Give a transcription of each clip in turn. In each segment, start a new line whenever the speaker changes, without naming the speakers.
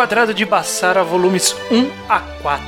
Quadrado de Bassara, volumes 1 a 4.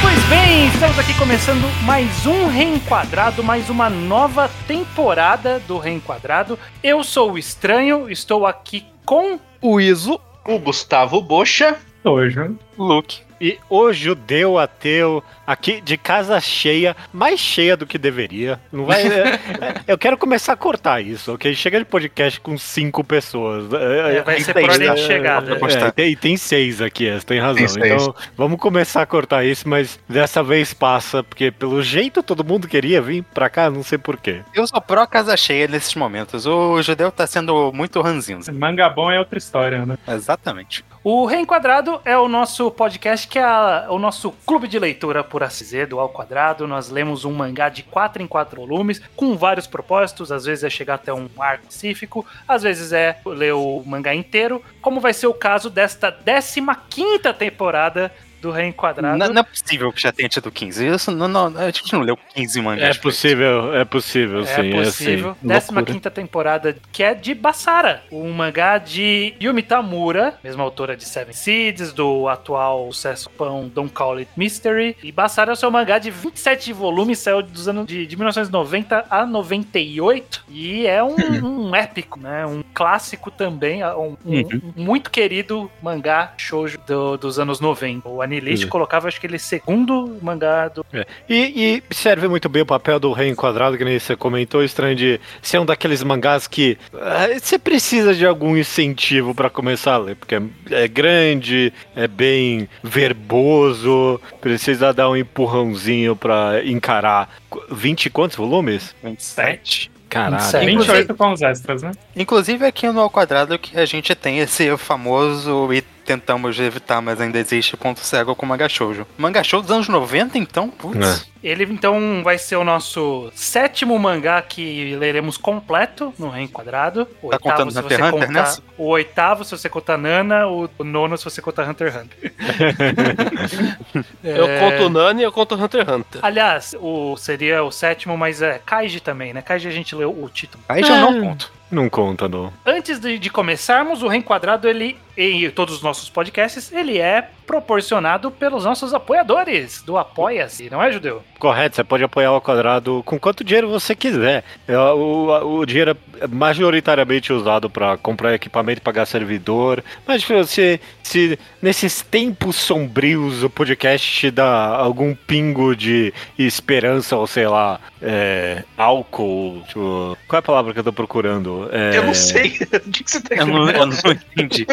Pois bem, estamos aqui começando mais um Reenquadrado, mais uma nova temporada do Reenquadrado. Eu sou o Estranho, estou aqui com
O Iso.
O Gustavo Bocha.
Hoje.
Luke.
E o judeu ateu aqui de casa cheia, mais cheia do que deveria. Não vai. é, é, eu quero começar a cortar isso, ok? Chega de podcast com cinco pessoas.
É, vai ser
tem
por ordem de chegada.
né? postar.
É, tem, tem seis aqui, você tem razão.
Tem
então, vamos começar a cortar isso, mas dessa vez passa, porque pelo jeito todo mundo queria vir pra cá, não sei porquê.
Eu sou pró casa cheia nesses momentos. O judeu tá sendo muito ranzinho.
Manga bom é outra história, né?
Exatamente.
O Reenquadrado é o nosso podcast, que é o nosso clube de leitura, por assim dizer, do Ao Quadrado. Nós lemos um mangá de 4 em 4 volumes, com vários propósitos. Às vezes é chegar até um arco específico, às vezes é ler o mangá inteiro, como vai ser o caso desta 15ª temporada do Reenquadrado.
Não, não é possível que já tenha tido 15. Isso não, não, a gente não leu 15 mangás.
É possível, é possível,
É
sim.
possível.
É, assim,
15 quinta temporada, que é de Basara, um mangá de Yumi Tamura, mesma autora de Seven Seeds, do atual sucesso pão Don't Call It Mystery. E Basara é o seu mangá de 27 volumes, saiu dos anos de, de 1990 a 98. E é um, um épico, né? Um clássico também, um, um- um muito querido mangá shoujo do- dos anos 90. O
Uhum.
colocava, acho que ele segundo mangá do
E, e serve muito bem o papel do reenquadrado, que nem você comentou, estranho de ser um daqueles mangás que ah, você precisa de algum incentivo pra começar a ler, porque é, é grande, é bem verboso, precisa dar um empurrãozinho pra encarar. Qu- 20 e quantos volumes?
27.
Caralho.
27.
28 com os extras, né?
Inclusive aqui no Ao Quadrado que a gente tem esse famoso e tentamos evitar, mas ainda existe ponto cego com o Manga Shoujo. Manga Shoujo dos anos 90, então? Putz.
Ele então vai ser o nosso sétimo mangá que leremos completo no Reenquadrado. O
Tá contando
se
Hunter
você
Hunter
contar? O oitavo se você contar Nana, o, nono se você contar Hunter x Hunter.
Eu
É,
conto o Nani e eu conto o Hunter x Hunter.
Aliás, o, seria o sétimo, mas é Kaiji também, né? Kaiji a gente leu o título.
Aí já
É.
não conto.
Não conta, não.
Antes de, de começarmos, o Reenquadrado, ele, em todos os nossos podcasts, ele é proporcionado pelos nossos apoiadores do Apoia-se, não é, Judeu?
Correto, você pode apoiar o quadrado com quanto dinheiro você quiser. É, O, o dinheiro é majoritariamente usado para comprar equipamento, pagar servidor. Mas se, se nesses tempos sombrios o podcast te dá algum pingo de esperança ou sei lá, é, álcool, tipo, qual é a palavra que eu tô procurando? É,
Eu não sei. O que, que você tá
Eu não, eu não entendi.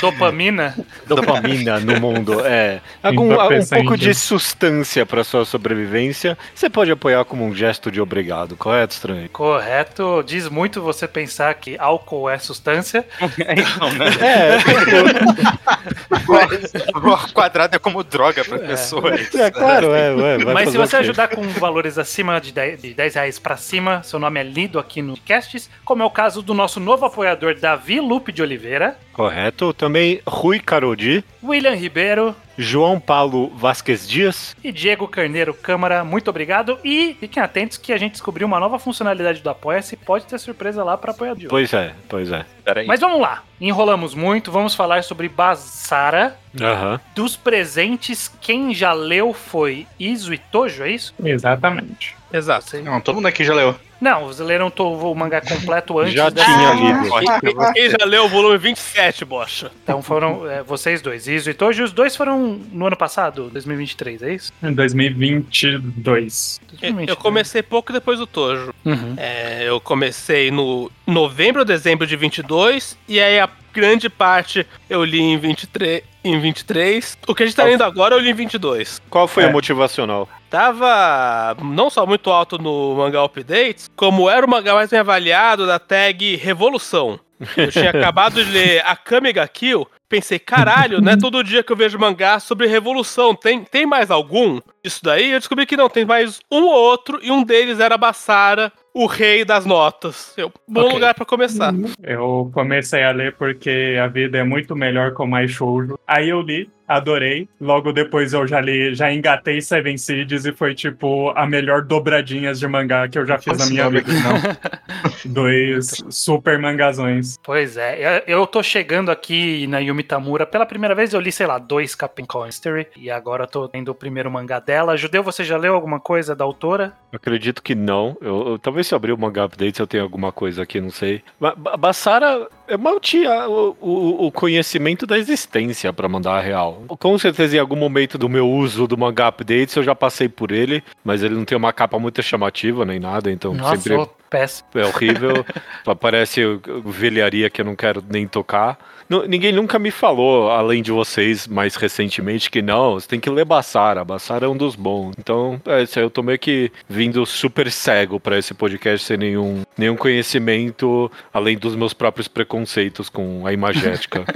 Dopamina.
Dopamina no mundo, é. Algum, um pouco de sustância para sua sobrevivência, você pode apoiar como um gesto de obrigado, correto, estranho?
Correto. Diz muito você pensar que álcool é substância.
então, né?
É,
O quadrado é como droga para pessoas.
é claro, é, ué, vai
Mas se você ajudar com valores acima de 10, de 10 reais pra cima, seu nome é lido aqui no casts, como é o caso do nosso novo apoiador Davi Lupe de Oliveira,
Correto. Também Rui Carodi,
William Ribeiro
João Paulo Vasquez Dias.
e Diego Carneiro Câmara. Muito obrigado e fiquem atentos que a gente descobriu uma nova funcionalidade do Apoia-se. Pode ter surpresa lá pra apoiador.
Pois é, pois é.
Peraí.
Mas vamos lá. Enrolamos muito, vamos falar sobre Bazara.
Aham.
Dos presentes, quem já leu foi Iso e Tojo, é isso?
Exatamente.
Exato.
Não, todo mundo aqui já leu.
Não, vocês leram o mangá completo antes
Já
dessa-
tinha lido.
Quem já leu o volume 27, bocha?
Então foram é, vocês dois, Iso e Tojo. Os dois foram no ano passado, 2023, é isso?
Em 2022.
Eu,
2023.
eu comecei pouco depois do Tojo.
Uhum.
É, eu comecei no novembro ou dezembro de 22, e aí a grande parte eu li em 23. Em 23. O que a gente tá lendo agora eu li em 22.
Qual foi
É.
o motivacional?
Tava não só muito alto no mangá updates, como era o mangá mais bem avaliado da tag Revolução. Eu tinha acabado de ler Akame ga Kill, pensei, caralho, não é todo dia que eu vejo mangá sobre revolução. Tem, tem mais algum? Isso daí eu descobri que não, tem mais um ou outro, e um deles era Bassara, o rei das notas. Eu, bom
Ok.
lugar pra começar.
Eu comecei a ler porque a vida é muito melhor com mais shoujo. Aí eu li adorei. Logo depois eu já li, já engatei Seven Seeds e foi tipo a melhor dobradinhas de mangá que eu já fiz na minha vida. Dois super mangazões.
Pois é, eu, eu tô chegando aqui na Yumi Tamura. Pela primeira vez eu li, sei lá, dois Captain History. E agora eu tô lendo o primeiro mangá dela. Judeu, você já leu alguma coisa da autora?
Eu acredito que não. Eu, eu- talvez se eu abrir o manga update eu tenha alguma coisa aqui, não sei. Ba- Ba- Bassara, eu mal tinha o, o- o conhecimento da existência pra mandar a real. Com certeza em algum momento do meu uso do manga updates eu já passei por ele, mas ele não tem uma capa muito chamativa nem nada, então
Nossa,
sempre
péssimo.
é horrível. Parece velharia que eu não quero nem tocar. Ninguém nunca me falou, além de vocês, mais recentemente, que não, você tem que ler Bassara. Bassara é um dos bons. Então, é, eu tô meio que vindo super cego pra esse podcast sem nenhum, nenhum conhecimento, além dos meus próprios preconceitos com a imagética.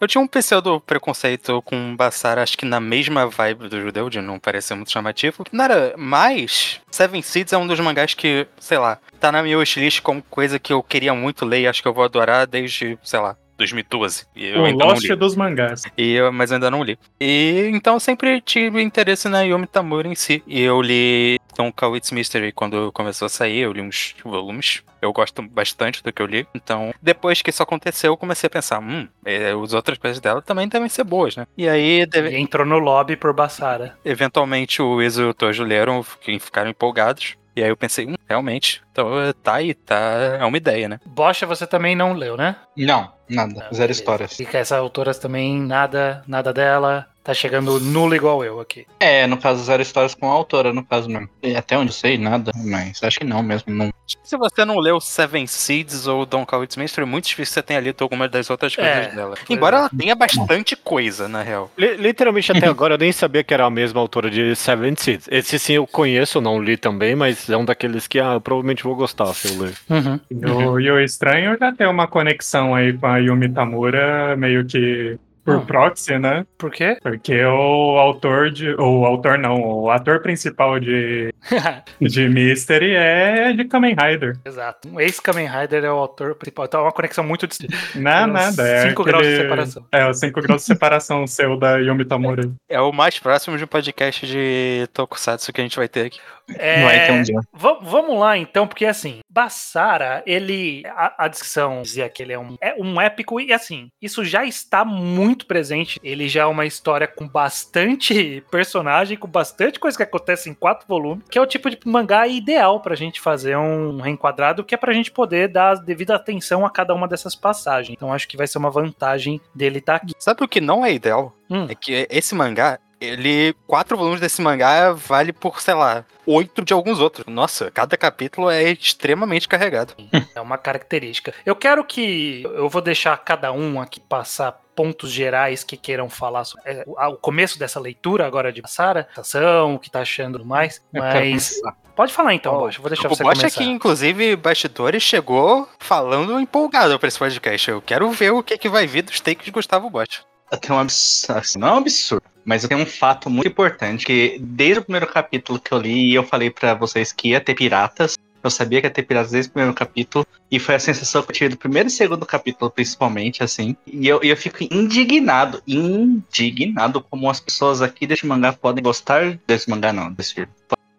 Eu tinha um pseudo preconceito com Bassara, acho que na mesma vibe do Judeu, de não parecer muito chamativo. Não era mais. Seven Seeds é um dos mangás que, sei lá, tá na minha wishlist como coisa que eu queria muito ler e acho que eu vou adorar desde, sei lá, 2012. E eu
o
ainda não
Lost
li.
dos mangás.
E eu, mas eu ainda não li. E então eu sempre tive interesse na Yomi Tamura em si. E eu li Don't Call It's Mystery quando começou a sair, eu li uns volumes. Eu gosto bastante do que eu li. Então, depois que isso aconteceu, eu comecei a pensar, hum, é, as outras coisas dela também devem ser boas, né? E aí, deve-
E entrou no lobby por Bassara.
eventualmente, o Iso e o Tojo leram, fiquem- ficaram empolgados. E aí eu pensei, hum, realmente, então é, tá aí, tá, é uma ideia, né?
Bocha você também não leu, né?
Não, nada.
Ah,
Zero
beleza.
histórias.
E que essas autoras também, nada, nada dela. Tá chegando nulo igual eu aqui.
É, no caso, zero histórias com a autora, no caso mesmo. E até onde eu sei, nada, mas acho que não mesmo. Não.
Se você não leu Seven Seeds ou Don't Call It's Mystery, é muito difícil você tenha lido alguma das outras coisas
É,
dela.
pois
Embora
é.
ela tenha bastante coisa, na real.
Li- Literalmente até agora eu nem sabia que era a mesma autora de Seven Seeds. Esse sim eu conheço, não li também, mas é um daqueles que ah, eu provavelmente vou gostar se eu ler.
Uhum.
E o, e o estranho já tem uma conexão aí com a Yumi Tamura, meio que por
Ah.
proxy, né?
Por quê?
Porque o autor de. O autor não, o ator principal de, de Mystery é de Kamen Rider.
Exato. Um ex-Kamen Rider é o autor principal. Então é uma conexão muito distinta.
Não,
Uns
nada. É
cinco graus de separação.
É, os 5 graus de separação seu da Yumi Tamura.
É o mais próximo de um podcast de Tokusatsu que a gente vai ter aqui.
É,
ter um dia.
va- vamos lá então, porque assim, Bassara, ele. A, a descrição dizia que ele é um, é um épico, e assim, isso já está muito presente. Ele já é uma história com bastante personagem, com bastante coisa que acontece em quatro volumes, que é o tipo de mangá ideal pra gente fazer um reenquadrado, que é pra gente poder dar a devida atenção a cada uma dessas passagens. Então acho que vai ser uma vantagem dele estar aqui.
Sabe o que não é ideal?
Hum.
É que esse mangá, ele. Quatro volumes desse mangá vale por, sei lá, oito de alguns outros. Nossa, cada capítulo é extremamente carregado.
É uma característica. Eu quero que. Eu vou deixar cada um aqui passar pontos gerais que queiram falar sobre é, o o começo dessa leitura agora de Sara, ação, o que tá achando e mais. Mas. Pode falar então,
Ó,
Bocha. Vou deixar
o
você
Bosch
começar.
aqui, inclusive, bastidores, chegou falando empolgado pra esse podcast. Eu quero ver o que, que vai vir dos takes de Gustavo Bosch.
Tenho um absurdo, assim, não é um absurdo, mas tenho um fato muito importante, que desde o primeiro capítulo que eu li, eu falei pra vocês que ia ter piratas, eu sabia que ia ter piratas desde o primeiro capítulo, e foi a sensação que eu tive do primeiro e segundo capítulo, principalmente, assim, e eu, eu fico indignado, indignado como as pessoas aqui deste mangá podem gostar, desse mangá não, desse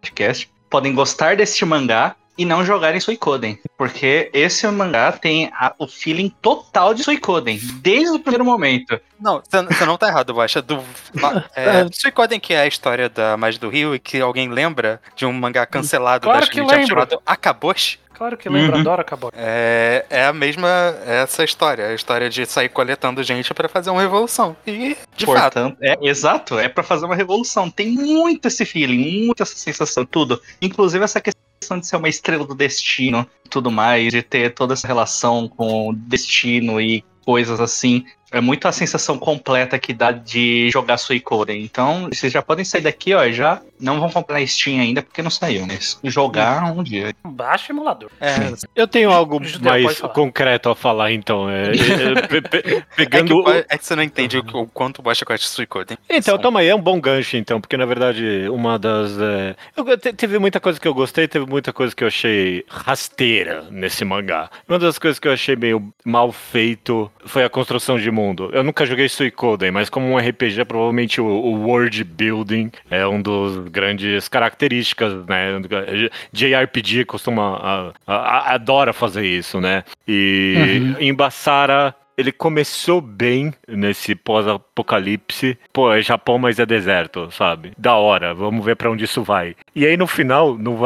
podcast, podem gostar deste mangá e não jogarem Suicoden. Porque esse mangá tem a- o feeling total de Suicoden, desde o primeiro momento.
Não, você não tá errado. É do. É, Suicoden, que é a história da Magia do Rio e que alguém lembra de um mangá cancelado
Claro
da
que lembro.
chamado Akaboshi.
Claro que lembra,
Uhum.
adoro acabou.
É, é a mesma essa história, a história de sair coletando gente pra fazer uma revolução. E, de fato,
Portanto, é exato, é pra fazer uma revolução. Tem muito esse feeling, muito essa sensação, tudo. Inclusive essa questão de ser uma estrela do destino e tudo mais, de ter toda essa relação com destino e coisas assim. É muito a sensação completa que dá de jogar Suicoden. Então, vocês já podem sair daqui, ó, já não vão comprar Steam ainda porque não saiu, mas jogar um dia.
Baixa emulador.
é,
Eu tenho algo mais concreto a falar, então. É, é, pe- pe-
é, que,
pegando.
Bo- é que você não entende o, o quanto Bosch gosta de Suicoden.
Então, toma aí, é um bom gancho, então, porque na verdade, uma das. é, eu- te- teve muita coisa que eu gostei, teve muita coisa que eu achei rasteira nesse mangá. Uma das coisas que eu achei meio mal feito foi a construção de mundo. Eu nunca joguei Suicoden, mas como um RPG, provavelmente o, o world building é um dos grandes características, né? JRPG costuma a, a, adora fazer isso, né? E uhum. em Bassara ele começou bem nesse pós-apocalipse. Pô, é Japão, mas é deserto, sabe? Da hora, vamos ver para onde isso vai. E aí no final, no,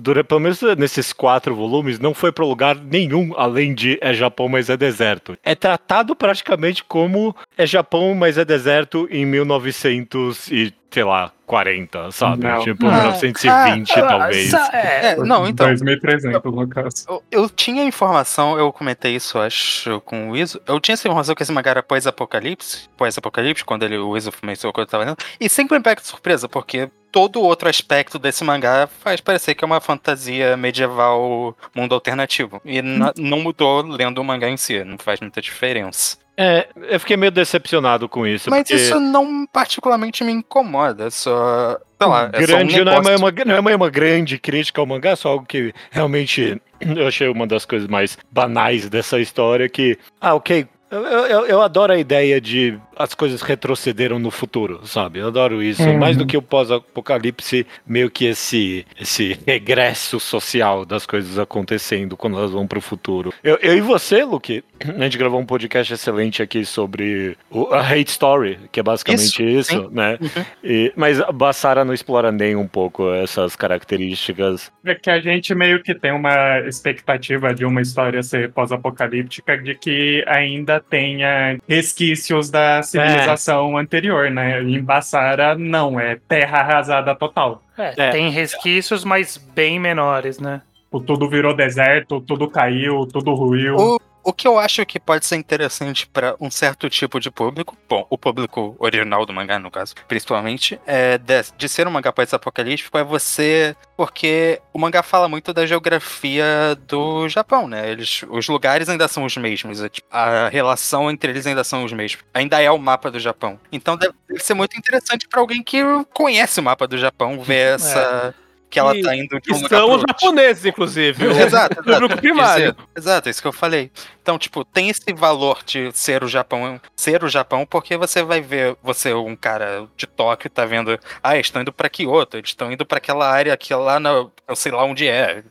durante, pelo menos nesses quatro volumes, não foi para lugar nenhum além de é Japão, mas é deserto. É tratado praticamente como é Japão, mas é deserto em 1900 e sei lá, 40, sabe? Não. Tipo, ah, 1920, ah, talvez.
É, é, não, então.
2300, no caso.
Eu, eu, tinha informação, eu comentei isso, acho, com o Iso. Eu tinha essa informação que esse mangá era pós-apocalipse, pós-apocalipse, quando ele, o Iso mencionou que eu tava lendo. E sempre me pega de surpresa, porque todo outro aspecto desse mangá faz parecer que é uma fantasia medieval mundo alternativo. E hum. não mudou lendo o mangá em si, não faz muita diferença.
É, eu fiquei meio decepcionado com isso.
Mas porque... isso não particularmente me incomoda, só. Sei lá,
é grande, um não, é uma, não é uma grande crítica ao mangá, só algo que realmente eu achei uma das coisas mais banais dessa história. Que, ah, ok, eu, eu, eu, adoro a ideia de as coisas retrocederam no futuro, sabe? Eu adoro isso. Uhum. Mais do que o pós-apocalipse, meio que esse, esse regresso social das coisas acontecendo quando elas vão pro futuro. Eu, eu e você, Luke, a gente gravou um podcast excelente aqui sobre o, a Hate Story, que é basicamente isso, isso né? Uhum. E, mas a Bassara não explora nem um pouco essas características.
É que a gente meio que tem uma expectativa de uma história ser pós-apocalíptica de que ainda tenha resquícios da civilização é. anterior, né? Em Bassara, não, é terra arrasada total.
É, é, tem resquícios, mas bem menores, né?
O tudo virou deserto, tudo caiu, tudo ruiu.
O, o que eu acho que pode ser interessante para um certo tipo de público, bom, o público original do mangá, no caso, principalmente, é de, de ser um mangá pós-apocalíptico, é você. Porque o mangá fala muito da geografia do Japão, né? Eles, os lugares ainda são os mesmos, a relação entre eles ainda são os mesmos. Ainda é o mapa do Japão. Então deve, deve ser muito interessante para alguém que conhece o mapa do Japão ver é. essa. Que ela tá indo de
um São os japoneses, inclusive.
exato, exato. primário. Exato, é isso que eu falei. Então, tipo, tem esse valor de ser o Japão, ser o Japão, porque você vai ver, você, um cara de Tóquio, tá vendo, ah, eles estão indo pra Kyoto, eles estão indo para aquela área que lá na, eu sei lá onde é.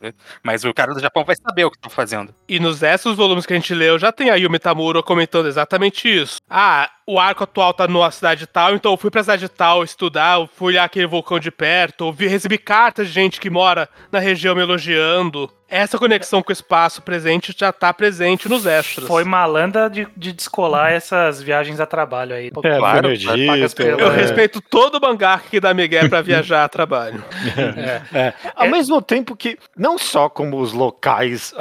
Mas o cara do Japão vai saber o que estão fazendo.
E nos restos volúmeis que a gente leu, já tem a Yumi Tamura comentando exatamente isso. Ah, o arco atual tá numa cidade tal, então eu fui pra cidade tal estudar, eu fui olhar aquele vulcão de perto, ouvi, recebi cartas de gente que mora na região me elogiando essa conexão com o espaço presente já tá presente nos extras.
Foi malandra de, de descolar essas viagens a trabalho aí.
É, claro,
eu respeito todo o mangá que dá Miguel para viajar a trabalho.
É. É. Ao é. mesmo tempo que, não só como os locais,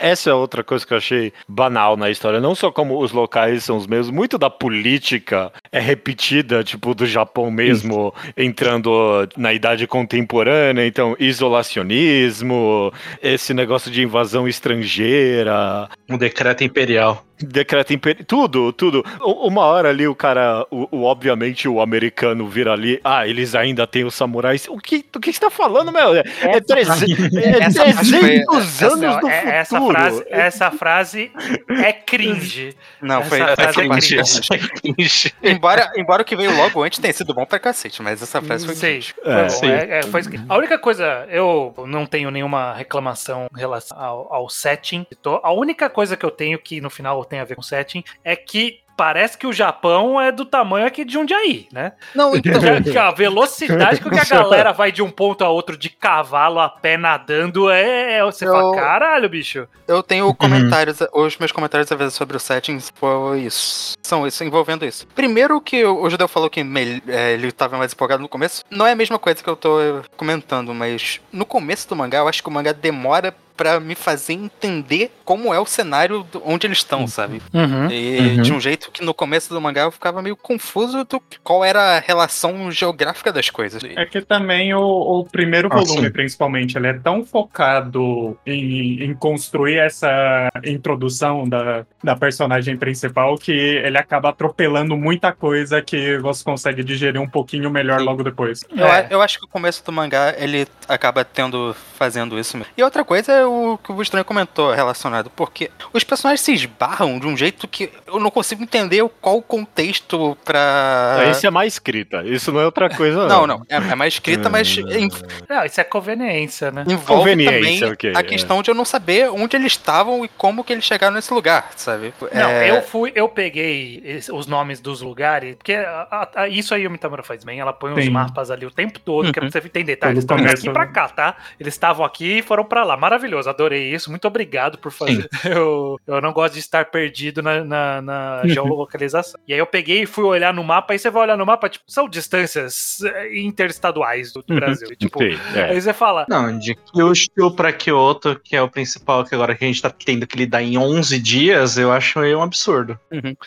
essa é outra coisa que eu achei banal na história, não só como os locais são os mesmos, muito da política é repetida, tipo, do Japão mesmo, entrando na idade contemporânea, então, isolacionismo, esse esse negócio de invasão estrangeira.
Um decreto imperial.
Decreto imperial. Tudo, tudo. Uma hora ali o cara, o, o, obviamente o americano vira ali. Ah, eles ainda têm os samurais. O que, o que você tá falando, meu? É, é, treze, é 300 anos essa, do
é, essa
futuro.
Frase, essa frase é cringe.
Não, essa foi, é cringe. É cringe. embora, embora o que veio logo antes tenha sido bom pra cacete, mas essa frase foi
Sei, cringe. É, foi, é, foi a única coisa, eu não tenho nenhuma reclamação em relação ao, ao setting. A única coisa que eu tenho que no final tem a ver com setting é que parece que o Japão é do tamanho aqui de Jundiaí, né?
Não, então...
A velocidade com que a galera vai de um ponto a outro de cavalo a pé nadando é... é você eu... fala, caralho, bicho.
Eu tenho comentários, uhum. os meus comentários às vezes sobre o settings foi isso. São isso, envolvendo isso. Primeiro que o Judeu falou que é, ele estava mais empolgado no começo. Não é a mesma coisa que eu tô comentando, mas no começo do mangá, eu acho que o mangá demora para me fazer entender como é o cenário onde eles estão, sabe?
Uhum,
e uhum. de um jeito que no começo do mangá eu ficava meio confuso do qual era a relação geográfica das coisas.
É que também o, o primeiro ah, volume, principalmente, ele é tão focado em, em construir essa introdução da, da personagem principal que ele acaba atropelando muita coisa que você consegue digerir um pouquinho melhor Sim. logo depois.
Eu, é. eu acho que o começo do mangá ele acaba tendo fazendo isso. E outra coisa o que o Estranho comentou relacionado, porque os personagens se esbarram de um jeito que eu não consigo entender qual o contexto pra.
Isso é mais escrita. Isso não é outra coisa.
Não, não. É, é mais escrita, mas em-
Não, isso é conveniência, né?
envolve
Conveniência,
também
ok,
a
é.
questão de eu não saber onde eles estavam e como que eles chegaram nesse lugar, sabe?
Não,
É,
eu fui, eu peguei os nomes dos lugares, porque a- a- a- isso aí o Mitamura faz bem, ela põe os
Sim.
mapas ali o tempo todo, que é pra você entender, tá? Eles estão
começo,
aqui pra cá, tá? Eles estavam aqui e foram pra lá. Maravilhoso, adorei isso. Muito obrigado por fazer. Eu, eu não gosto de estar perdido na, na, na
Uhum.
geolocalização. E aí eu peguei e fui olhar no mapa, aí você vai olhar no mapa, tipo, são distâncias eh, interestaduais do, do
Uhum.
Brasil. E, tipo,
Sim, é.
aí você fala,
Não, de Kyushu pra Kyoto, que é o principal, que agora que a gente tá tendo que lidar em 11 dias, eu acho meio um absurdo.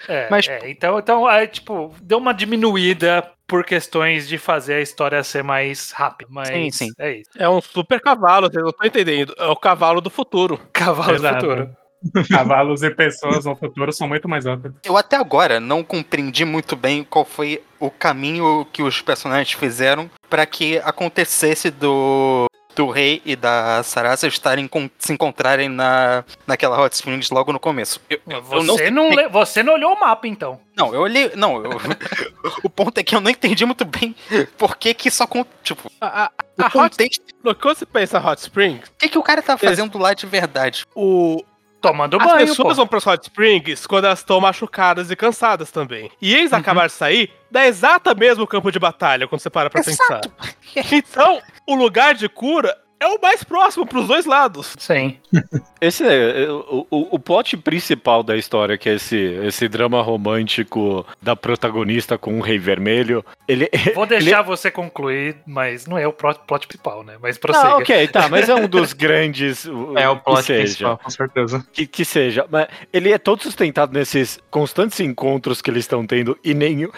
É,
Mas-
é, então, então aí, tipo, deu uma diminuída por questões de fazer a história ser mais rápida. Mas
Sim, sim.
é isso.
É um super cavalo, vocês não estão entendendo. É o cavalo do futuro.
Cavalo
Exato.
do futuro.
Cavalos e pessoas no futuro são muito mais óbvios.
Eu até agora não compreendi muito bem qual foi o caminho que os personagens fizeram para que acontecesse do do rei e da Sarasa estarem com- se encontrarem na, naquela Hot Springs logo no começo. Eu, eu- eu não,
Você não, le- você não olhou o mapa, então.
não, eu olhei, não, eu- o ponto é que eu não entendi muito bem por que que só com, tipo,
A, a,
o
a Hot,
contexto,
quando você pensa Hot Springs,
o que que o cara tá fazendo lá de verdade?
o,
Tomando
as
banho,
pessoas
pô.
vão para Hot Springs quando elas estão machucadas e cansadas também. E eles acabaram de sair da exata mesmo campo de batalha, quando você para pra pensar. Então, o lugar de cura é o mais próximo pros dois lados.
Sim.
Esse é, é, o, o, o plot principal da história, que é esse, esse drama romântico da protagonista com um rei vermelho. Ele,
Vou deixar você concluir, mas não é o plot, plot principal, né? Mas prossiga.
Ah, ok, tá, mas é um dos grandes.
É o plot
que seja,
principal, com certeza.
que, que seja. Mas ele é todo sustentado nesses constantes encontros que eles estão tendo e nenhum.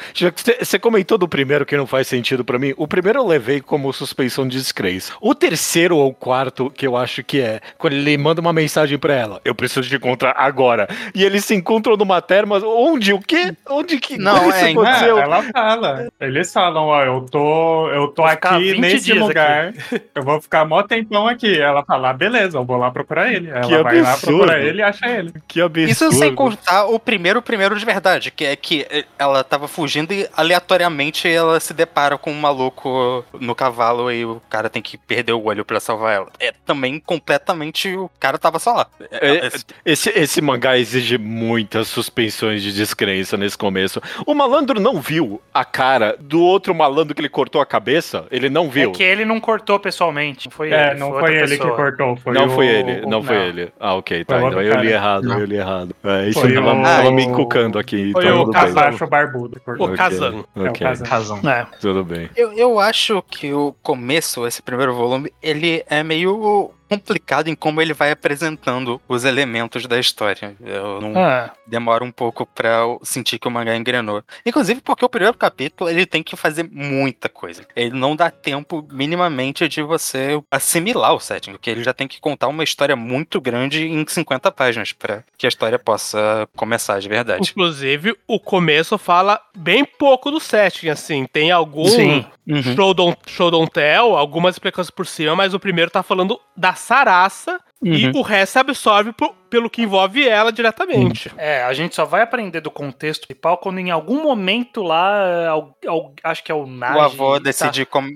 Você comentou do primeiro que não faz sentido pra mim. O primeiro eu levei como suspeição de descrença. O terceiro ou quarto, que eu acho que é, quando ele manda uma mensagem pra ela: Eu preciso te encontrar agora. E eles se encontram numa terma. Onde? O quê? Onde que
Não, é,
É,
aconteceu?
ela fala. Eles falam, ó, eu tô, eu tô aqui
20
nesse lugar. Eu vou ficar mó tempão aqui. Ela fala, ah, beleza, eu vou lá procurar ele. Ela
Que
vai lá,
absurdo.
procura ele e acha ele.
Que absurdo.
Isso sem contar o primeiro, primeiro de verdade, que é que eh, ela tava fugindo e aleatoriamente ela se depara com um maluco no cavalo e o cara tem que perder o olho pra salvar ela. É também completamente o cara tava só lá.
É,
Esse-
Esse, esse mangá exige muitas suspensões de descrença nesse começo. O malandro não viu a cara do outro malandro que ele cortou a cabeça? Ele não viu.
É que ele não cortou pessoalmente. Não foi
É,
ele,
não
foi
foi ele que cortou. Foi
não
o-
foi ele, não,
o-
foi ele. Ah, ok, tá. Então eu li errado,
Não.
eu li errado. É, isso
Foi
tava,
o-
tava me encucando aqui.
Foi
então
o
tudo bem.
casacho barbudo. cortou.
O Kazan.
É o Kazan.
É.
tudo bem.
Eu, eu acho que o começo, esse primeiro volume, ele é meio complicado em como ele vai apresentando os elementos da história. Eu não
Ah,
demoro um pouco pra eu sentir que o mangá engrenou. Inclusive porque o primeiro capítulo ele tem que fazer muita coisa. Ele não dá tempo minimamente de você assimilar o setting, porque ele já tem que contar uma história muito grande em 50 páginas pra que a história possa começar de verdade.
Inclusive, o começo fala bem pouco do setting, assim. Tem algum
Sim.
Uhum.
show, don't, show don't tell, algumas explicações por cima, mas o primeiro tá falando da Saraça, Sarasa e
Uhum.
o resto se absorve por- pelo que envolve ela diretamente.
É, a gente só vai aprender do contexto principal quando em algum momento lá, al- al- acho que é o Nagi...
O avô
tá-
decidir como,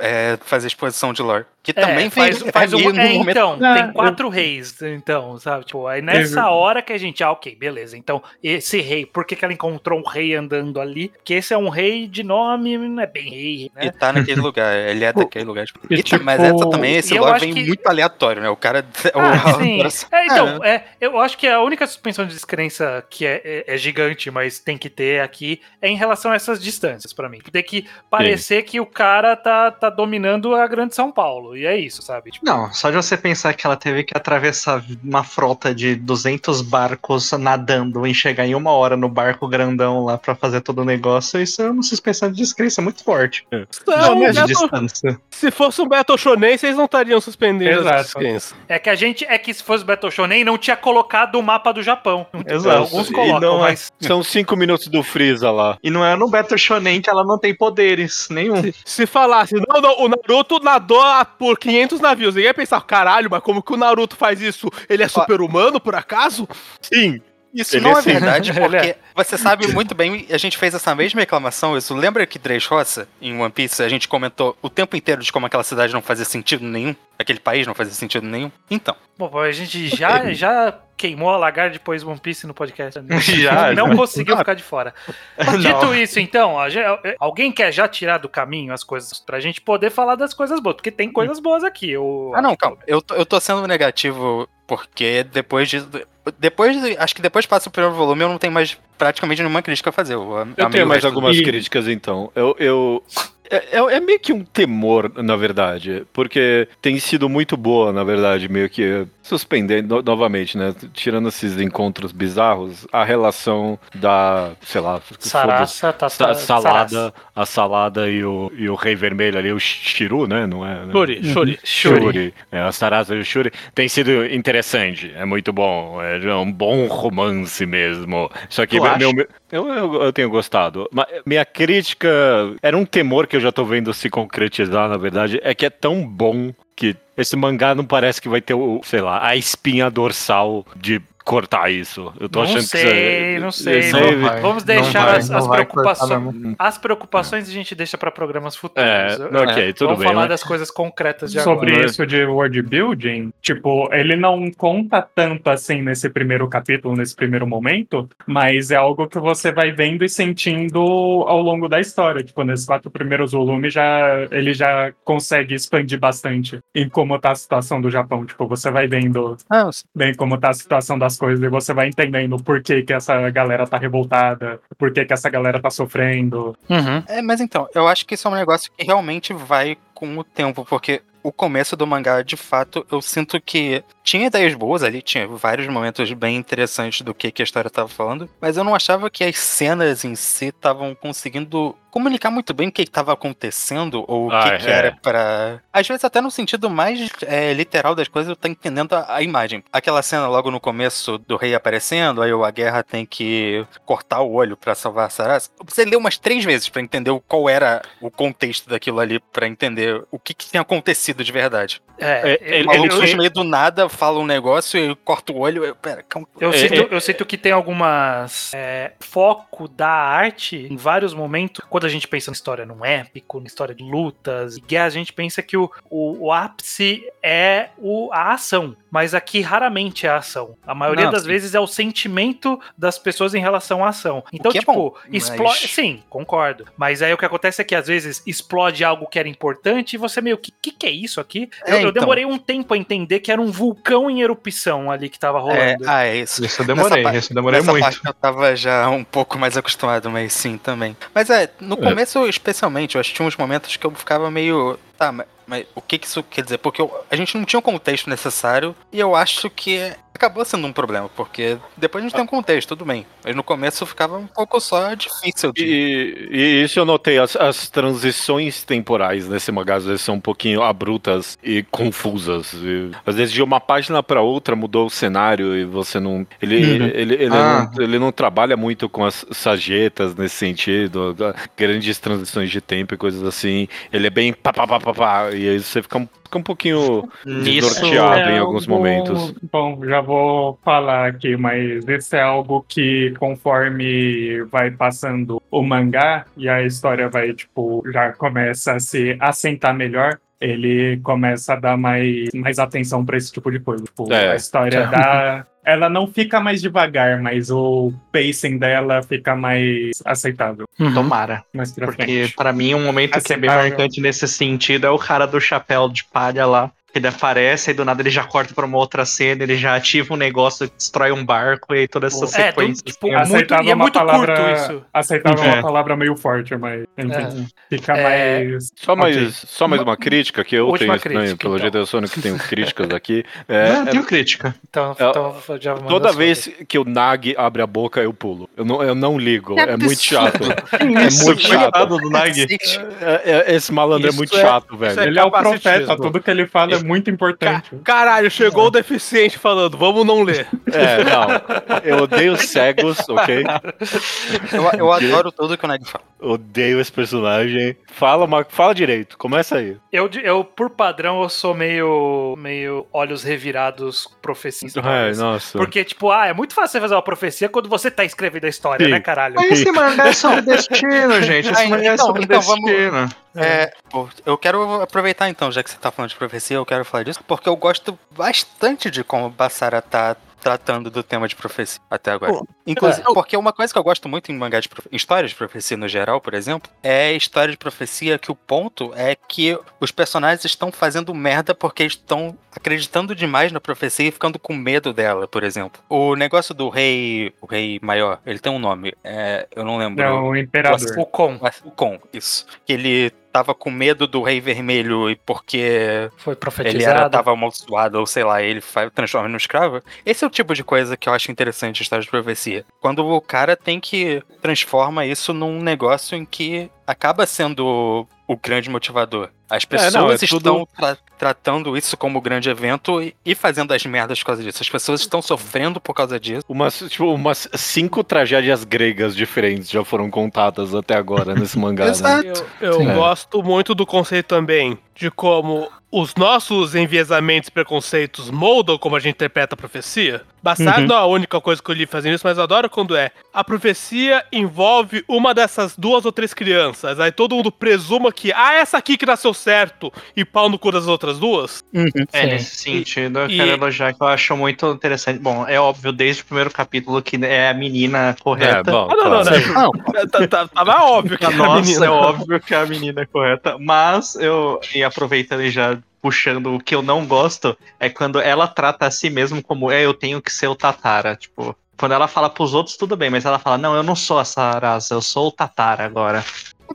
é, fazer exposição de lore. Que
É,
também
faz, faz um, é,
momento
então,
Ah,
tem
eu-
quatro reis, então, sabe? Tipo, aí nessa
Teve-
hora que a gente, ah, ok, beleza. Então, esse rei, por que, que ela encontrou um rei andando ali? Porque esse é um rei de nome, não é bem rei, né?
E tá naquele lugar, ele é daquele lugar. Tipo,
E
tá- mas
tipo-
essa também, esse
eu
lore vem
que-
muito aleatório, né? O cara.
Ah,
o-
sim. É, então, é, eu acho que a única suspensão de descrença que é, é- é gigante, mas tem que ter aqui, é em relação a essas distâncias, pra mim. Tem que parecer que o cara tá, tá dominando a grande São Paulo. E é isso, sabe? Tipo,
Não, só de você pensar que ela teve que atravessar uma frota de 200 barcos nadando e chegar em uma hora no barco grandão lá pra fazer todo o negócio, isso é uma suspensão de descrença muito forte.
Não,
de
Battle-
distância.
se fosse um Battle Shonen, vocês não estariam suspendendo
Exato.
as descrenças.
É que a gente é que se fosse Battle Shonen, não tinha colocado o mapa do Japão.
Exato.
Alguns colocam,
não é-
mas.
São cinco minutos do Freeza lá.
E não é no Battle Shonen que ela não tem poderes nenhum.
Se falasse, não, não, o Naruto nadou por 500 navios, ninguém ia pensar, caralho, mas como que o Naruto faz isso? Ele é super-humano, por acaso?
Sim.
Isso
Ele
não
é
é
sim.
verdade,
Ele
porque
é.
você sabe muito bem, a gente fez essa mesma reclamação, isso lembra que Dressrosa, em One Piece, a gente comentou o tempo inteiro de como aquela cidade não fazia sentido nenhum, aquele país não fazia sentido nenhum? Então,
Bom, a gente já, já queimou a lagarta depois One Piece no podcast. né?
Já,
Não
já.
conseguiu ficar de fora. Dito isso, então, gente- alguém quer já tirar do caminho as coisas pra gente poder falar das coisas boas? Porque tem coisas boas aqui. Eu...
ah não, calma, eu, tô- eu tô sendo negativo porque depois de... Depois, de- acho que depois passa o primeiro volume, eu não tenho mais praticamente nenhuma crítica a fazer. Eu,
Eu tenho mais algumas
E-
críticas, então. Eu. eu... É, é- é meio que um temor, na verdade, porque tem sido muito boa, na verdade, meio que suspendendo no- novamente, né? Tirando esses encontros bizarros, a relação da, sei lá,
Sarasa, tá
sa-
Sarasa.
salada, a salada e o, e o rei vermelho ali, o Shiru, né? Não é? né?
Shuri, Shuri.
Shuri. É, a Sarasa e o Shuri tem sido interessante, é muito bom, é um bom romance mesmo. Só que meu, meu- eu, eu, eu tenho gostado. Mas minha crítica era um temor que eu já tô vendo se concretizar, na verdade, é que é tão bom que esse mangá não parece que vai ter o, sei lá, a espinha dorsal de cortar isso. Eu tô
Não
achando
sei,
que
não
eu
sei.
sei,
Não vai.
Vamos
Não
deixar
vai,
as,
não
as preocupações. As preocupações a gente deixa pra programas futuros.
É, ok, tudo
Vamos
bem.
falar
mas-
das coisas concretas de
Sobre
agora.
isso de world building, tipo, ele não conta tanto assim nesse primeiro capítulo, nesse primeiro momento, mas é algo que você vai vendo e sentindo ao longo da história. Tipo, nesses quatro primeiros volumes já ele já consegue expandir bastante em como tá a situação do Japão. Tipo, você vai vendo
Ah,
bem como tá a situação das coisas e você vai entendendo por que, que essa galera tá revoltada, por que, que essa galera tá sofrendo.
Uhum.
É, mas então, eu acho que isso é um negócio que realmente vai com o tempo, porque o começo do mangá, de fato, eu sinto que tinha ideias boas ali, tinha vários momentos bem interessantes do que, que a história estava falando, mas eu não achava que as cenas em si estavam conseguindo comunicar muito bem o que estava acontecendo ou o que,
Ah,
que
é.
era pra. Às vezes, até no sentido mais é, literal das coisas, eu tô entendendo a, a imagem. Aquela cena logo no começo do rei aparecendo, aí o a guerra tem que cortar o olho pra salvar a Sarasa. Eu precisei ler umas três vezes pra entender o- qual era o contexto daquilo ali, pra entender o que, que tinha acontecido de verdade.
É,
É,
ele-
O maluco surge meio do nada, fala um negócio e corta o olho. Eu, pera, calma.
Eu,
É,
sinto,
é-
eu sinto que tem algumas é, foco da arte em vários momentos. Quando a gente pensa na história num épico, na história de lutas e guerra, a gente pensa que o, o, o ápice é o, a ação. Mas aqui raramente é a ação. A maioria
Não,
das
sim.
vezes é o sentimento das pessoas em relação à ação. Então,
que é
tipo,
bom, mas-
explode. Sim, concordo. Mas aí o que acontece é que às vezes explode algo que era importante e você meio que. O que, que é isso aqui?
É,
eu, eu
então.
demorei um tempo a entender que era um vulcão em erupção ali que tava
É,
rolando.
ah, é isso.
Isso eu demorei,
Nessa
isso eu demorei
Nessa
muito.
parte eu tava já um pouco mais acostumado, mas sim também. Mas é, no começo especialmente, eu acho que tinha uns momentos que eu ficava meio. Tá, mas, mas o que que isso quer dizer? Porque eu- a gente não tinha o contexto necessário e eu acho que acabou sendo um problema, porque depois a gente tem um contexto, tudo bem. Mas no começo ficava um pouco só difícil de.
E, e isso eu notei, as, as transições temporais nesse mangá às vezes são um pouquinho abruptas e confusas. E, às vezes de uma página para outra mudou o cenário e você não. Ele,
Uhum.
ele, ele,
Ah.
não, ele não trabalha muito com as sajetas nesse sentido, grandes transições de tempo e coisas assim. Ele é bem pá, pá, pá, pá, pá, e aí você fica um, fica um pouquinho
Nisso,
desnorteado em
É
alguns
algo-
momentos.
Bom, já vou falar aqui, mas isso é algo que conforme vai passando o mangá e a história vai, tipo, já começa a se assentar melhor. Ele começa a dar mais, mais atenção pra esse tipo de coisa. Tipo,
É,
a história dá. Ela não fica mais devagar, mas o pacing dela fica mais aceitável.
Uhum.
Tomara.
Mais pra
Porque
frente.
pra mim um momento que é bem
Aceitável.
marcante nesse sentido é o cara do chapéu de palha lá. Ele aparece e do nada ele já corta pra uma outra cena, ele já ativa um negócio, destrói um barco e toda essa
É,
sequência.
tipo,
assim,
muito-
Aceitável
e é
uma
muito
palavra,
curto isso.
Aceitável
É.
uma palavra meio forte, mas enfim, fica
É.
mais.
Só mais, só mais uma crítica que eu
Última
tenho estranho,
crítica,
pelo
então.
jeito eu sou o único que tenho críticas aqui. É,
Não, eu
é-
tenho crítica.
Então,
É,
então já
Toda vez que o Nag abre a boca, eu pulo. Eu não, eu não ligo. É muito chato.
Isso,
muito chato.
do Nag.
É- é- esse malandro
Isso
é muito
é-
chato, velho.
é
Ele é o profeta, tudo que ele fala é é muito importante.
Caralho, chegou o deficiente falando, vamos não ler.
É, não. Eu odeio cegos, ok?
Eu, eu adoro tudo que o Neg fala.
Odeio esse personagem. Fala, Mar- fala direito, começa aí.
Eu, eu, por padrão, eu sou meio, meio olhos revirados profecia. em
Ai,
histórias.
nossa.
Porque, tipo, ah, é muito fácil você fazer uma profecia quando você tá escrevendo a história,
Sim.
né, caralho?
Mas esse mangá é sobre destino, gente. Esse mangá é
então,
sobre
então, vamos-
destino.
É, pô, eu quero aproveitar então, já que você tá falando de profecia, eu quero falar disso, porque eu gosto bastante de como Bassara tá tratando do tema de profecia até agora.
Pô,
Inclusive, porque uma coisa que eu gosto muito em mangá de profe- histórias de profecia no geral, por exemplo, é história de profecia que o ponto é que os personagens estão fazendo merda porque estão acreditando demais na profecia e ficando com medo dela, por exemplo. O negócio do rei, o rei maior, ele tem um nome, é, eu não lembro.
É o imperador.
O com
O Con, isso. Que ele tava com medo do Rei Vermelho e porque
foi
ele era,
profetizado.
tava amaldiçoado, ou sei lá, ele transforma num escravo. Esse é o tipo de coisa que eu acho interessante em história de profecia. Quando o cara tem que transforma isso num negócio em que acaba sendo o grande motivador. As pessoas
não, é
estão
tudo-
tra- tratando isso como grande evento e, e fazendo as merdas por causa disso. As pessoas estão sofrendo por causa disso.
Umas, tipo, umas cinco tragédias gregas diferentes já foram contadas até agora nesse mangá. né?
Exato.
Eu, eu
Sim.
gosto muito do conceito também de como os nossos enviesamentos e preconceitos moldam como a gente interpreta a profecia. Bassado
Uhum.
não é a única coisa que eu li fazendo isso, mas eu adoro quando é. A profecia envolve uma dessas duas ou três crianças. Aí todo mundo presuma que, ah, essa aqui que nasceu certo e pau no cu das outras duas.
É,
Sim.
nesse sentido, eu
E-
quero elogiar que eu acho muito interessante. Bom, é óbvio desde o primeiro capítulo que é a menina
É,
correta.
bom,
Ah, não, não,
claro.
não. Tá- tá- Tava óbvio que a menina.
é óbvio que a menina é correta. Mas eu, e aproveitando e já puxando o que eu não gosto, é quando ela trata a si mesmo como é, eu tenho que ser o Tatara. Tipo, quando ela fala pros outros, tudo bem, mas ela fala, não, eu não sou a Sarasa, eu sou o Tatara agora.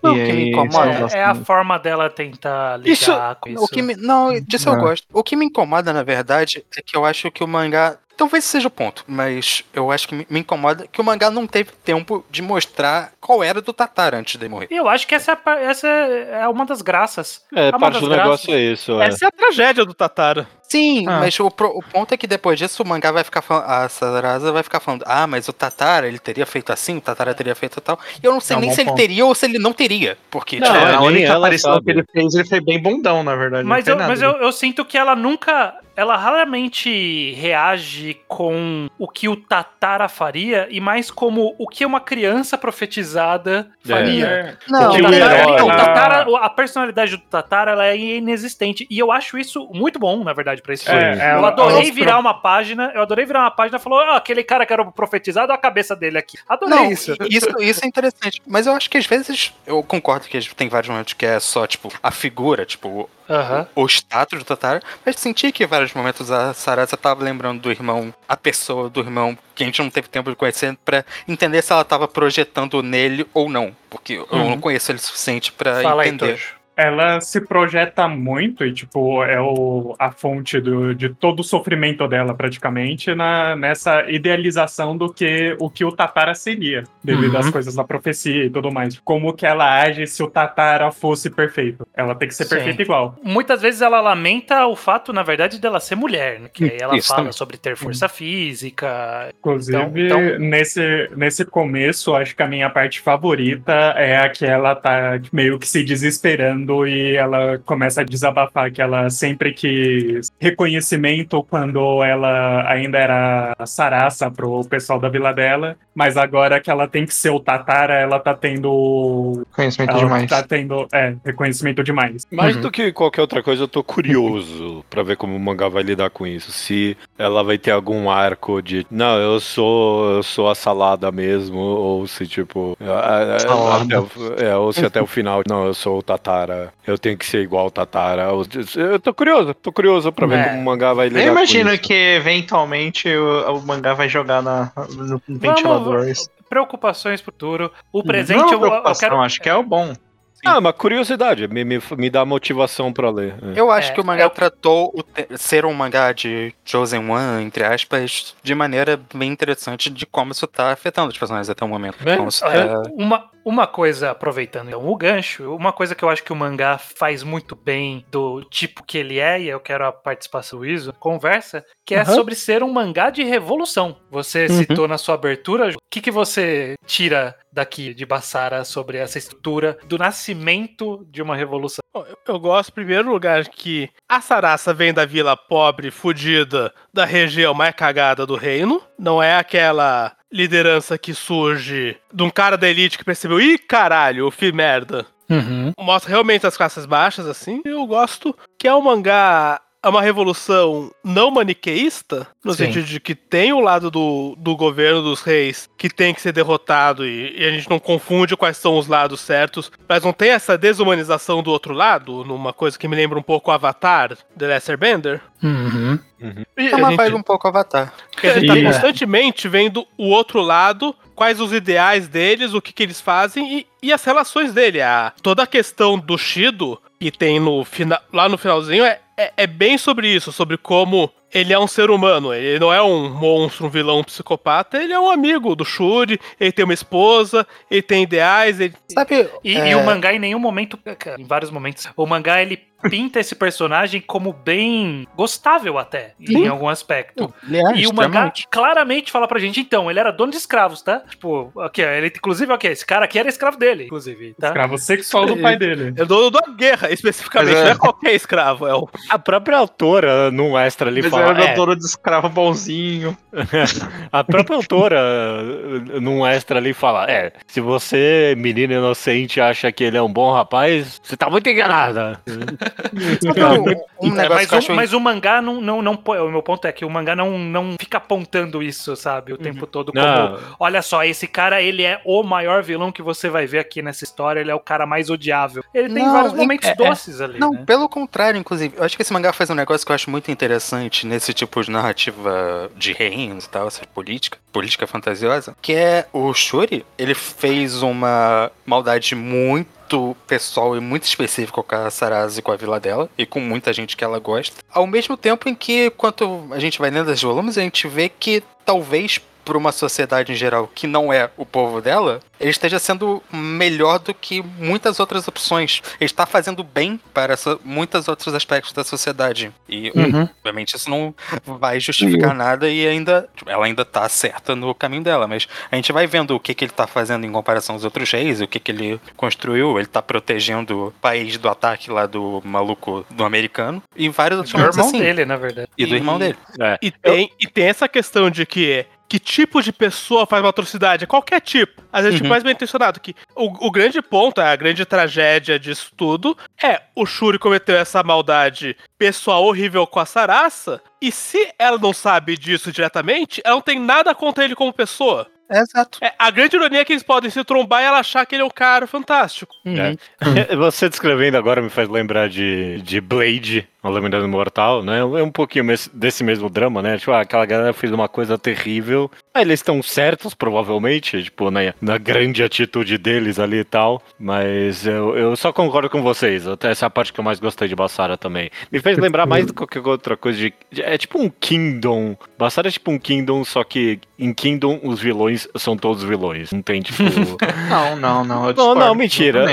Não,
E
o que me incomoda
É, é a forma dela tentar ligar
Isso-
com isso.
O que me, não, disso eu
Não.
gosto. O que me incomoda, na verdade, é que eu acho que o mangá. Talvez seja o ponto, mas eu acho que me, incomoda que o mangá não teve tempo de mostrar qual era do Tatara antes de morrer.
Eu acho que essa, é essa é uma das graças.
É,
uma
parte do
graças.
negócio é isso. É.
Essa é a tragédia do Tatara.
Sim,
Ah.
mas o, pro- o ponto é que depois disso o mangá vai ficar falando. A Sarasa vai ficar falando, ah, mas o Tatara ele teria feito assim, o Tatara teria feito tal. E eu não sei
É um
nem se ele
ponto.
teria ou se ele não teria. Porque,
Não,
tipo,
É, a única aparição
sabe.
que ele fez, ele foi bem bundão, na verdade.
Mas, eu, mas eu, eu sinto que ela nunca. Ela raramente reage com o que o Tatara faria e mais como o que uma criança profetizada faria.
É.
não,
O
que o
Tatara- o Tatara- a personalidade do Tatara ela é inexistente. E eu acho isso muito bom, na verdade, pra esse
É,
filme.
ela-
eu adorei virar uma página. Eu adorei virar uma página e falou: ah, aquele cara que era o profetizado, a cabeça dele aqui. Adorei
Não,
isso.
isso, isso é interessante. Mas eu acho que às vezes, eu concordo que tem vários momentos que é só, tipo, a figura, tipo,
Aham.
o status do Tatara, mas senti que em vários momentos a Sarasa tava lembrando do irmão, a pessoa do irmão, que a gente não teve tempo de conhecer, pra entender se ela tava projetando nele ou não. Porque eu
Uhum.
não conheço ele o suficiente
aí,
entender.
Tojo.
Ela se projeta muito e, tipo, é o, a fonte do, de todo o sofrimento dela, praticamente, na, nessa idealização do que o que o Tatara seria, devido
Uhum.
às coisas da profecia e tudo mais. Como que ela age se o Tatara fosse perfeito. Ela tem que ser
Sim.
perfeita igual.
Muitas vezes ela lamenta o fato, na verdade, dela ser mulher, né? Que aí ela
Isso
fala
também.
sobre ter força física.
Inclusive,
Então- então-
nesse, nesse começo, acho que a minha parte favorita é a que ela tá meio que se desesperando e ela começa a desabafar que ela sempre quis reconhecimento quando ela ainda era Sarasa pro pessoal da vila dela, mas agora que ela tem que ser o Tatara, ela tá tendo.
Conhecimento
Ela
demais.
tá tendo, é, reconhecimento demais.
Mais
Uhum.
do que qualquer outra coisa, eu tô curioso pra ver como o mangá vai lidar com isso. Se ela vai ter algum arco de, não, eu sou, eu sou a salada mesmo, ou se tipo, a- a-
Salada.
até o- é, ou se até o final, não, eu sou o Tatara, eu tenho que ser igual o Tatara. Eu tô curioso, tô curioso pra ver
É.
como o mangá vai lidar
Eu imagino
com isso.
que eventualmente o, o mangá vai jogar na, no ventilador.
Preocupações pro futuro. O presente
Não é
eu, eu quero.
acho que é o bom.
Ah, uma curiosidade, me, me, me dá motivação pra ler. É.
Eu acho
É,
que o mangá
é
tratou o te- ser um mangá de Chosen One, entre aspas, de maneira bem interessante de como isso tá afetando os personagens até o momento.
É,
Como isso
É,
tá-
uma, uma coisa, aproveitando então, o gancho, uma coisa que eu acho que o mangá faz muito bem do tipo que ele é, e eu quero a participação do Iso, conversa, que é
Aham.
sobre ser um mangá de revolução. Você
Uhum.
citou na sua abertura, o que, que você tira daqui de Bassara sobre essa estrutura do nascimento de uma revolução?
Eu- Eu gosto, em primeiro lugar, que a Sarasa vem da vila pobre, fudida, da região mais cagada do reino. Não é aquela liderança que surge de um cara da elite que percebeu, ih, caralho, eu fiz merda. Mostra realmente as classes baixas, assim. Eu gosto que é um mangá. É uma revolução não maniqueísta, no
Sim.
sentido de que tem o lado do, do governo dos reis que tem que ser derrotado e, e a gente não confunde quais são os lados certos, mas não tem essa desumanização do outro lado, numa coisa que me lembra um pouco o Avatar, The Lesser Bender. E
É uma
gente-
vibe um pouco avatar.
porque a gente tá
E-
constantemente vendo o outro lado, quais os ideais deles, o que, que eles fazem e, e as relações dele. A, toda a questão do Shido, que tem no fina, lá no finalzinho, é, é, é bem sobre isso, sobre como ele é um ser humano. Ele não é um monstro, um vilão, um psicopata, ele é um amigo do Shuri, ele tem uma esposa, ele tem ideais, ele...
Sabe?
E,
é,
e o mangá em nenhum momento, em vários momentos, o mangá ele pinta esse personagem como bem gostável até, em algum aspecto.
é
E o mangá claramente fala pra gente, então, ele era dono de escravos, tá? Tipo, aqui, ó, ele, inclusive, ok, esse cara aqui era escravo dele, inclusive, tá?
Escravo sexual do pai dele.
É dono da guerra, especificamente,
Mas é-
não é qualquer escravo, é o...
A própria autora, num extra ali,
Mas
fala.
era
é,
dono de escravo bonzinho.
a própria autora, num extra ali, fala: É, se você, menina inocente, acha que ele é um bom rapaz, você tá muito enganada.
Um,
É, mas, o, mas mangá não, não, não. O meu ponto é que o mangá não, não fica apontando isso, sabe? O tempo todo como.
Não,
Olha só, esse cara, ele é o maior vilão que você vai ver aqui nessa história. Ele é o cara mais odiável. Ele tem
Não,
vários
é-
momentos
é- é-
doces ali,
Não,
né?
pelo contrário, inclusive. Eu acho que esse mangá faz um negócio que eu acho muito interessante nesse tipo de narrativa de reinos e tal, essa política, política fantasiosa, que é o Shuri, ele fez uma maldade muito pessoal e muito específica com a Sarase e com a vila dela, e com muita gente que ela gosta. Ao mesmo tempo em que, quando a gente vai lendo os volumes, a gente vê que talvez para uma sociedade em geral que não é o povo dela, ele esteja sendo melhor do que muitas outras opções. Ele está fazendo bem para essa, muitos outros aspectos da sociedade. E,
Uhum.
obviamente, isso não vai justificar nada e ainda ela ainda tá certa no caminho dela. Mas a gente vai vendo o que, que ele tá fazendo em comparação aos outros reis, o que, que ele construiu. Ele tá protegendo o país do ataque lá do maluco do americano. E vários outros
Do irmão
assim.
dele, na verdade.
E do irmão dele.
é.
E tem, e tem essa questão de que que tipo de pessoa faz uma atrocidade? Qualquer tipo. Às vezes, tipo,
Uhum.
mais bem intencionado. Que o, o grande ponto, a grande tragédia disso tudo é o Shuri cometeu essa maldade pessoal horrível com a Sarasa. E se ela não sabe disso diretamente, ela não tem nada contra ele como pessoa.
Exato.
É, a grande ironia é que eles podem se trombar e ela achar que ele é um cara fantástico.
Uhum.
É, Você descrevendo agora me faz lembrar de, de Blade, a Lâmina do Mortal, né? É um pouquinho desse mesmo drama, né? Tipo, ah, aquela galera fez uma coisa terrível. Aí eles estão certos, provavelmente, tipo, na, na grande atitude deles ali e tal. Mas eu, eu só concordo com vocês. Até essa é a parte que eu mais gostei de Bassara também. Me fez lembrar mais do que qualquer outra coisa de. de- É tipo um Kingdom. Bassara é tipo um Kingdom, só que em Kingdom os vilões são todos vilões. Não tem, tipo.
Não, não, não. eu
não,
discordo
não, mentira.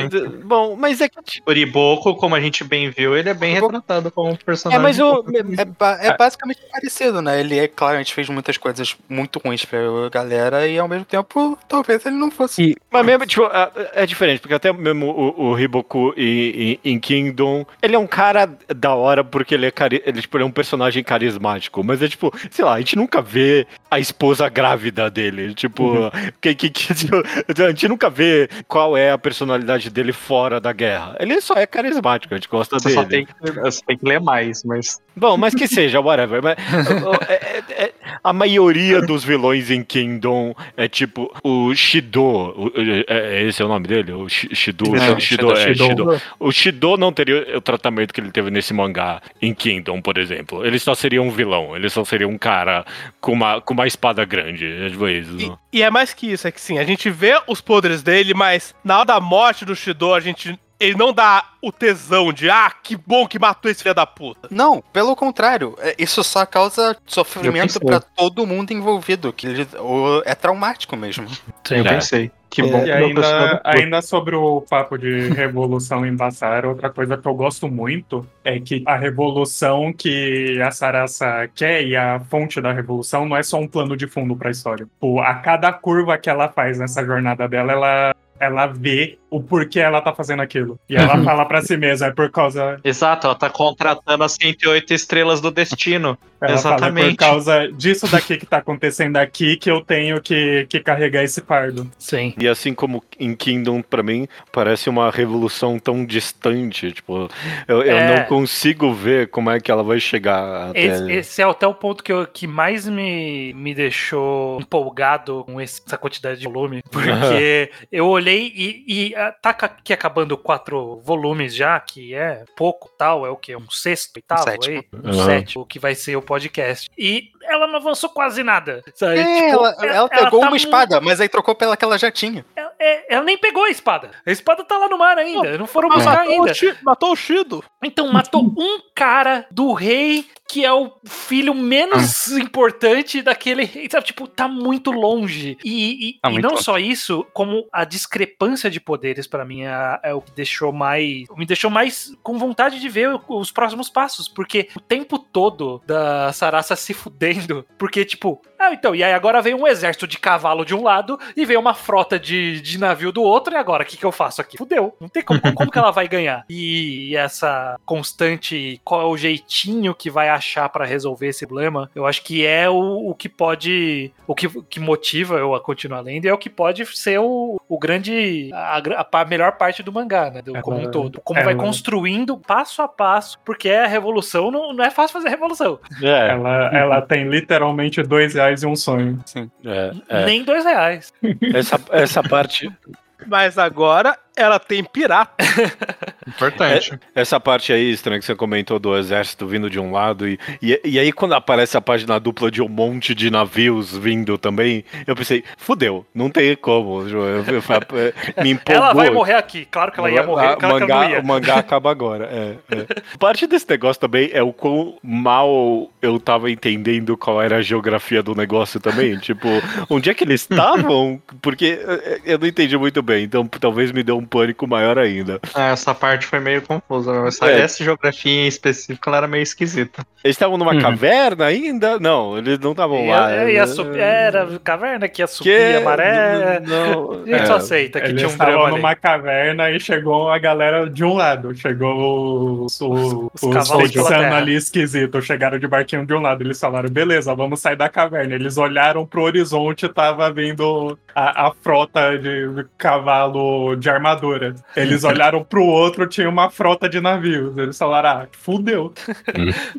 Bom, mas é que.
O Riboko, como a gente bem viu, ele é bem retratado como um
É,
personagem.
mas o.
É, ba- é basicamente parecido, né? Ele é, claramente fez muitas coisas muito ruins pra galera e ao mesmo tempo, talvez ele não fosse.
Mas mesmo, tipo, é, é diferente, porque até mesmo o, o Hiboku em, em- em Kingdom, ele é um cara da hora porque ele é, cari ele, tipo, ele é um personagem carismático, mas é tipo, sei lá, a gente nunca vê a esposa grávida dele, tipo, que, que, que, tipo, a gente nunca vê qual é a personalidade dele fora da guerra. Ele só é carismático, a gente gosta
Você
dele.
só tem você tem que ler mais, mas.
Bom, mas que seja, whatever. Mas, o- o- é- é- é- a maioria dos vilões em Kingdom é tipo o Shido. o- é, é esse é o nome dele? O Shi- Shido.
É,
Shido, é,
Shido.
Shido. O Shido não teria o tratamento que ele teve nesse mangá em Kingdom, por exemplo. Ele só seria um vilão. Ele só seria um cara com uma, com uma espada grande. É tipo isso.
E, e é mais que isso, é que sim, a gente vê os poderes dele, mas na hora da morte do Shido, a gente. Ele não dá o tesão de, ah, que bom que matou esse filho da puta.
Não, pelo contrário, é- isso só causa sofrimento pra todo mundo envolvido, que ele- o- é traumático mesmo.
Eu
É.
pensei. Que bom
E ainda, ainda sobre o papo de revolução em Bassara, outra coisa que eu gosto muito é que a revolução que a Sarasa quer e a fonte da revolução não é só um plano de fundo pra história. Tipo, a cada curva que ela faz nessa jornada dela, ela, ela vê o porquê ela tá fazendo aquilo. E ela fala pra si mesma, é por causa.
Exato, ela tá contratando as 108 estrelas do destino.
Ela fala, é por
Exatamente.
causa disso daqui que tá acontecendo aqui que eu tenho que, que carregar esse fardo.
Sim.
E assim como em Kingdom, pra mim, parece uma revolução tão distante. Tipo, eu, eu
É.
não consigo ver como é que ela vai chegar até.
Esse, esse é até o ponto que, eu- que mais me, me deixou empolgado com esse- essa quantidade de volume. Porque eu olhei e, e ah, tá aqui acabando quatro volumes já, que é pouco tal, é o que? Um sexto, oitavo
sétimo.
aí? Um
Uhum.
sétimo, que vai ser o podcast. E ela não avançou quase nada. Sabe?
É,
Tipo,
ela, ela pegou
tá
uma espada, mas aí trocou pela que ela já tinha.
Ela, é- ela nem pegou a espada. A espada tá lá no mar ainda. Não foram buscar
Matou,
ainda.
o matou o Shido.
Então matou um cara do rei que é o filho menos importante daquele rei, sabe? Tipo, tá muito longe. E, e-
Tá
e
muito
não
longe.
só isso, como a discrepância de poderes pra mim é, é o que deixou mais, me deixou mais com vontade de ver os próximos passos, porque o tempo todo da Sarasa se porque tipo, ah, então, e aí agora vem um exército de cavalo de um lado e vem uma frota de, de navio do outro, e agora o que, que eu faço aqui? Fudeu. Não tem como, como que ela vai ganhar? E essa constante, qual é o jeitinho que vai achar pra resolver esse problema, eu acho que é o, o que pode, o que, que motiva eu a continuar lendo, e é o que pode ser o, o grande, a, gra- a melhor parte do mangá, né? Do, como um todo. Como vai
ela-
construindo passo a passo, porque a revolução não, não é fácil fazer revolução.
É,
Ela, ela tem literalmente dois reais e um sonho.
é, é.
Nem dois reais.
Essa, essa parte.
Mas agora ela tem pirata.
Importante.
Essa parte aí, estranho que você comentou do exército vindo de um lado e, e, e aí quando aparece a página dupla de um monte de navios vindo também, eu pensei, fudeu, não tem como. Eu, eu, eu- me empolgou.
Ela vai morrer aqui. Claro que ela ia morrer,
A-
claro que ela
mangá. O mangá acaba agora. É, é. Parte desse negócio também é o quão mal eu tava entendendo qual era a geografia do negócio também. tipo, onde é que eles estavam? Porque eh, eu não entendi muito bem, então talvez me deu um pânico maior ainda.
Ah, essa parte foi meio confusa. Essa,
É.
essa geografia em específico ela era meio esquisita.
Eles estavam numa
Uhum.
caverna ainda? Não, eles não estavam lá.
Ia, ia subir, era caverna que ia subir
Que-
a maré.
Não,
A gente
é.
só aceita que
Eles
tinha um
estavam
drama ali.
numa caverna e chegou a galera de um lado. Chegou os, os,
Os
os ali esquisitos. Chegaram de barquinho de um lado. Eles falaram, beleza, vamos sair da caverna. Eles olharam pro horizonte e tava vindo a, a frota de cavalo de armadura. Eles olharam pro outro, tinha uma frota de navios. Eles falaram, ah, fudeu.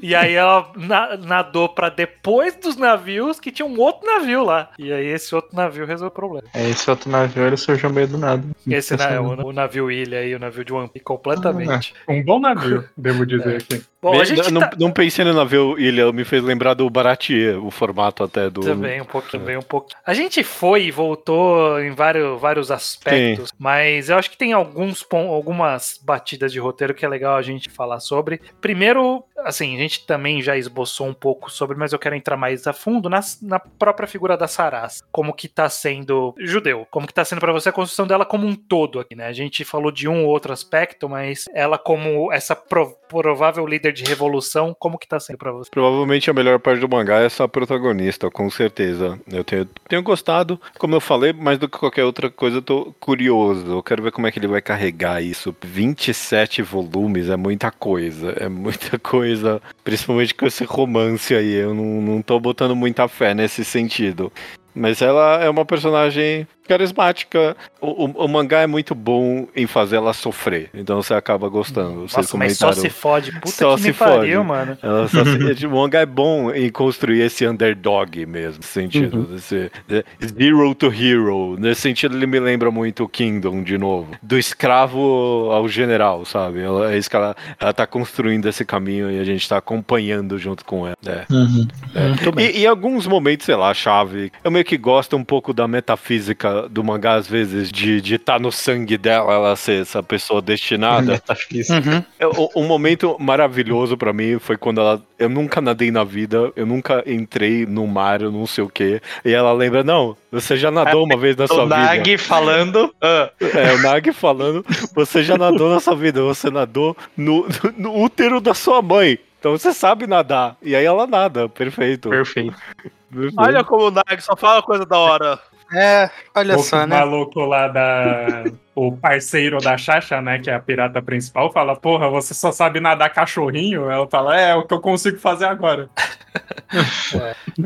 E aí ela na- nadou pra depois dos navios que tinha um outro navio lá. E aí esse outro navio resolveu o problema.
É, esse outro navio ele surgiu meio do nada.
Esse na, o, o navio ilha e o navio de One Piece completamente.
Um bom navio, devo dizer aqui.
Bom, a gente
não,
tá...
não pensei no navio Ilha, me fez lembrar do Baratier, o formato até do.
Também um pouquinho, também um pouquinho. A gente foi e voltou em vários, vários aspectos, mas eu acho que tem alguns algumas batidas de roteiro que é legal a gente falar sobre. Primeiro, assim, a gente também já esboçou um pouco sobre, mas eu quero entrar mais a fundo na, na própria figura da Saras. Como que tá sendo judeu, como que tá sendo pra você a construção dela como um todo aqui, né? A gente falou de um ou outro aspecto, mas ela como essa pro- provável líder de revolução, como que tá sendo pra você?
Provavelmente a melhor parte do mangá é essa protagonista, com certeza. Eu tenho, tenho gostado, como eu falei, mais do que qualquer outra coisa, eu tô curioso. Eu quero ver como é que ele vai carregar isso. 27 volumes é muita coisa, é muita coisa, principalmente com esse romance aí. Eu não, não tô botando muita fé nesse sentido. Mas ela é uma personagem carismática. O, o- o mangá é muito bom em fazer ela sofrer, então você acaba gostando. Vocês
Nossa, mas só
comentaram-
se fode. Puta
Só
que
se
me pariu,
fode.
mano.
ela só se- o mangá é bom em construir esse underdog mesmo, nesse sentido. Desse, de- zero to hero. Nesse sentido, ele me lembra muito o Kingdom, de novo. Do escravo ao general, sabe? Ela, é isso que ela, ela tá construindo esse caminho e a gente tá acompanhando junto com ela. É.
Muito bem.
E, e em alguns momentos, sei lá, chave. Eu meio que gosto um pouco da metafísica do mangá, às vezes, de estar de tá no sangue dela, ela ser essa pessoa destinada.
Uhum.
É, o- Um momento maravilhoso pra mim foi quando ela. Eu nunca nadei na vida, eu nunca entrei no mar, eu não sei o quê. E ela lembra, não, você já nadou uma vez na sua
O
vida.
Nag falando. ah,
É, o Nag falando, você já nadou na sua vida, você nadou no, no útero da sua mãe. Então você sabe nadar. E aí ela nada, perfeito.
perfeito.
perfeito.
Olha como o Nag só fala coisa da hora.
É, olha
o
só, né?
maluco lá da. O parceiro da Xaxa, né? Que é a pirata principal, fala: Porra, você só sabe nadar cachorrinho? Ela fala: É, é o que eu consigo fazer agora.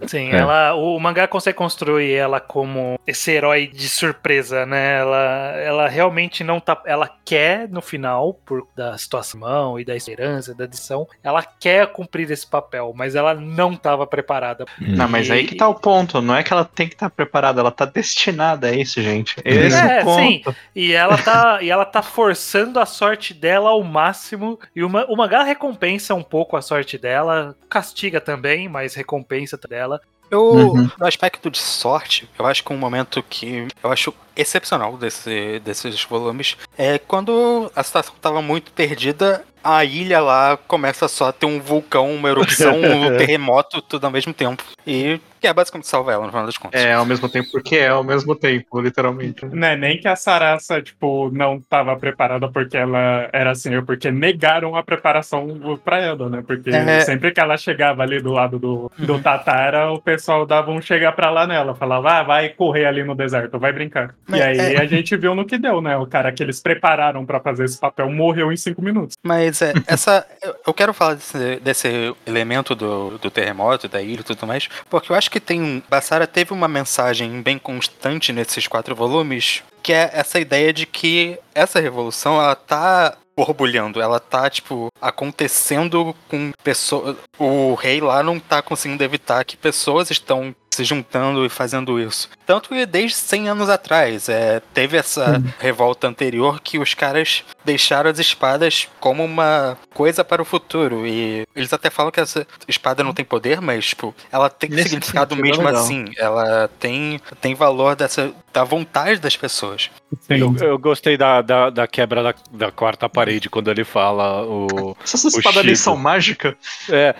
Sim,
É.
ela, o mangá consegue construir ela como esse herói de surpresa, né? Ela, ela realmente não tá. Ela quer, no final, por da situação e da esperança, da edição, ela quer cumprir esse papel, mas ela não estava preparada.
Não, mas aí que tá o ponto. Não é que ela tem que estar preparada, ela tá destinada a isso, gente. Esse
É,
é o ponto.
sim. E ela tá, e ela tá forçando a sorte dela ao máximo. E o, ma- o mangá recompensa um pouco a sorte dela, castiga também, mas recompensa dela.
Eu,
Uhum.
no aspecto de sorte, eu acho que um momento que eu acho excepcional desse, desses volumes é quando a situação tava muito perdida, a ilha lá começa só a ter um vulcão, uma erupção, um terremoto, tudo ao mesmo tempo. E que é basicamente salva ela, no final das contas.
É, ao mesmo tempo, porque é ao mesmo tempo, literalmente.
Não é nem que a Sarasa, tipo, não tava preparada porque ela era senhor, porque negaram a preparação pra ela, né? Porque
É.
sempre que ela chegava ali do lado do, do Tatara, o pessoal dava um chegar pra lá nela. Falava, ah, vai correr ali no deserto, vai brincar.
Mas
e aí
é-
a gente viu no que deu, né? O cara que eles prepararam pra fazer esse papel morreu em cinco minutos.
Mas é, essa. eu- quero falar desse, desse elemento do, do terremoto, da ilha e tudo mais, porque eu acho que tem. Bassara teve uma mensagem bem constante nesses quatro volumes, que é essa ideia de que essa revolução, ela tá borbulhando, ela tá, tipo, acontecendo com pessoas. O rei lá não tá conseguindo evitar que pessoas estão se juntando e fazendo isso. Tanto que desde 100 anos atrás, é, teve essa revolta anterior que os caras deixaram as espadas como uma coisa para o futuro. E eles até falam que essa espada não tem poder, mas, tipo, ela tem
Nesse
significado
sentido, é
mesmo assim. Ela tem, tem valor dessa, da vontade das pessoas.
Eu, eu gostei da, da, da quebra da, da quarta parede quando ele fala o.
Essas espadas ali são mágicas.
É,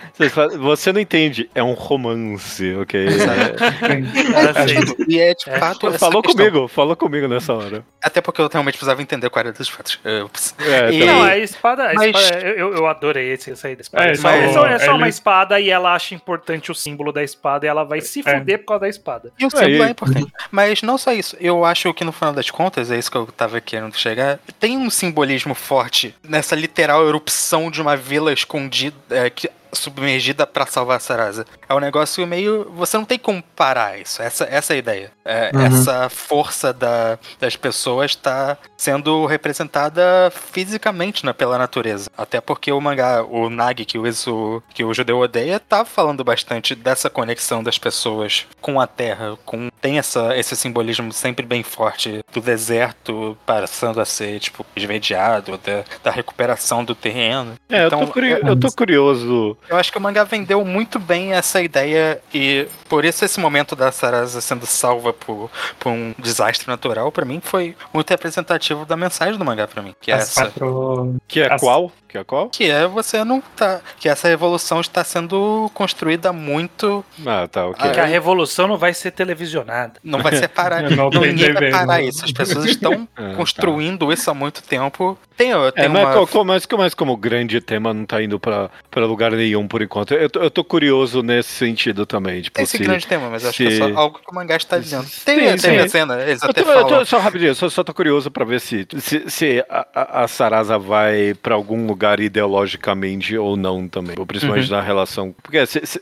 você não entende, é um romance, ok? É,
Assim,
E é de
É,
fato. essa
falou
questão.
comigo, falou comigo nessa hora.
Até porque eu realmente precisava entender qual era dos fatos.
É,
E-.
Não, a espada, a
Mas-
espada eu, eu adorei esse, essa aí da espada.
É,
É, só, é só-
falou,
é só uma espada e ela acha importante o símbolo da espada e ela vai se
É.
fuder por causa da espada.
E o símbolo é importante. Mas não só isso. Eu acho que no final das contas, é isso que eu tava querendo chegar. Tem um simbolismo forte nessa literal erupção de uma vila escondida. é, que- submergida pra salvar a Sarasa. É um negócio meio. Você não tem como parar isso. Essa, essa é a ideia. É,
Uhum.
Essa força da, das pessoas tá sendo representada fisicamente né, pela natureza. Até porque o mangá, o Nag, que o, Izu, que o judeu odeia, tá falando bastante dessa conexão das pessoas com a terra. Com, tem essa, esse simbolismo sempre bem forte do deserto passando a ser, tipo, esverdeado, da, da recuperação do terreno.
É,
Então,
eu, tô curio- eu tô curioso.
Eu acho que o mangá vendeu muito bem essa ideia e por isso esse momento da Sarasa sendo salva por, por um desastre natural, pra mim, foi muito representativo da mensagem do mangá pra mim. Que é
As
essa.
quatro.
Que é
As-
qual? Que é qual?
Que é você não tá. Que essa revolução está sendo construída muito.
Ah, tá, ok.
Que a revolução não vai ser televisionada.
Não vai separar.
Não
não, ninguém vai parar isso. As pessoas estão
Ah,
construindo isso há muito tempo. Tem, tem
É, mas,
uma.
co- co- mas, mas como grande tema não tá indo pra, pra lugar nenhum por enquanto, eu tô, eu tô curioso nesse sentido também. Tipo,
Tem esse
se-
grande tema, mas acho que é
se-
só algo que o mangá está dizendo. Tem, tem a cena, eles
Eu
até
tô, eu tô-
falam.
só rapidinho, só, só tô curioso pra ver se, se, se a, a- Sarasa vai pra algum lugar ideologicamente ou não também. Principalmente na relação. Porque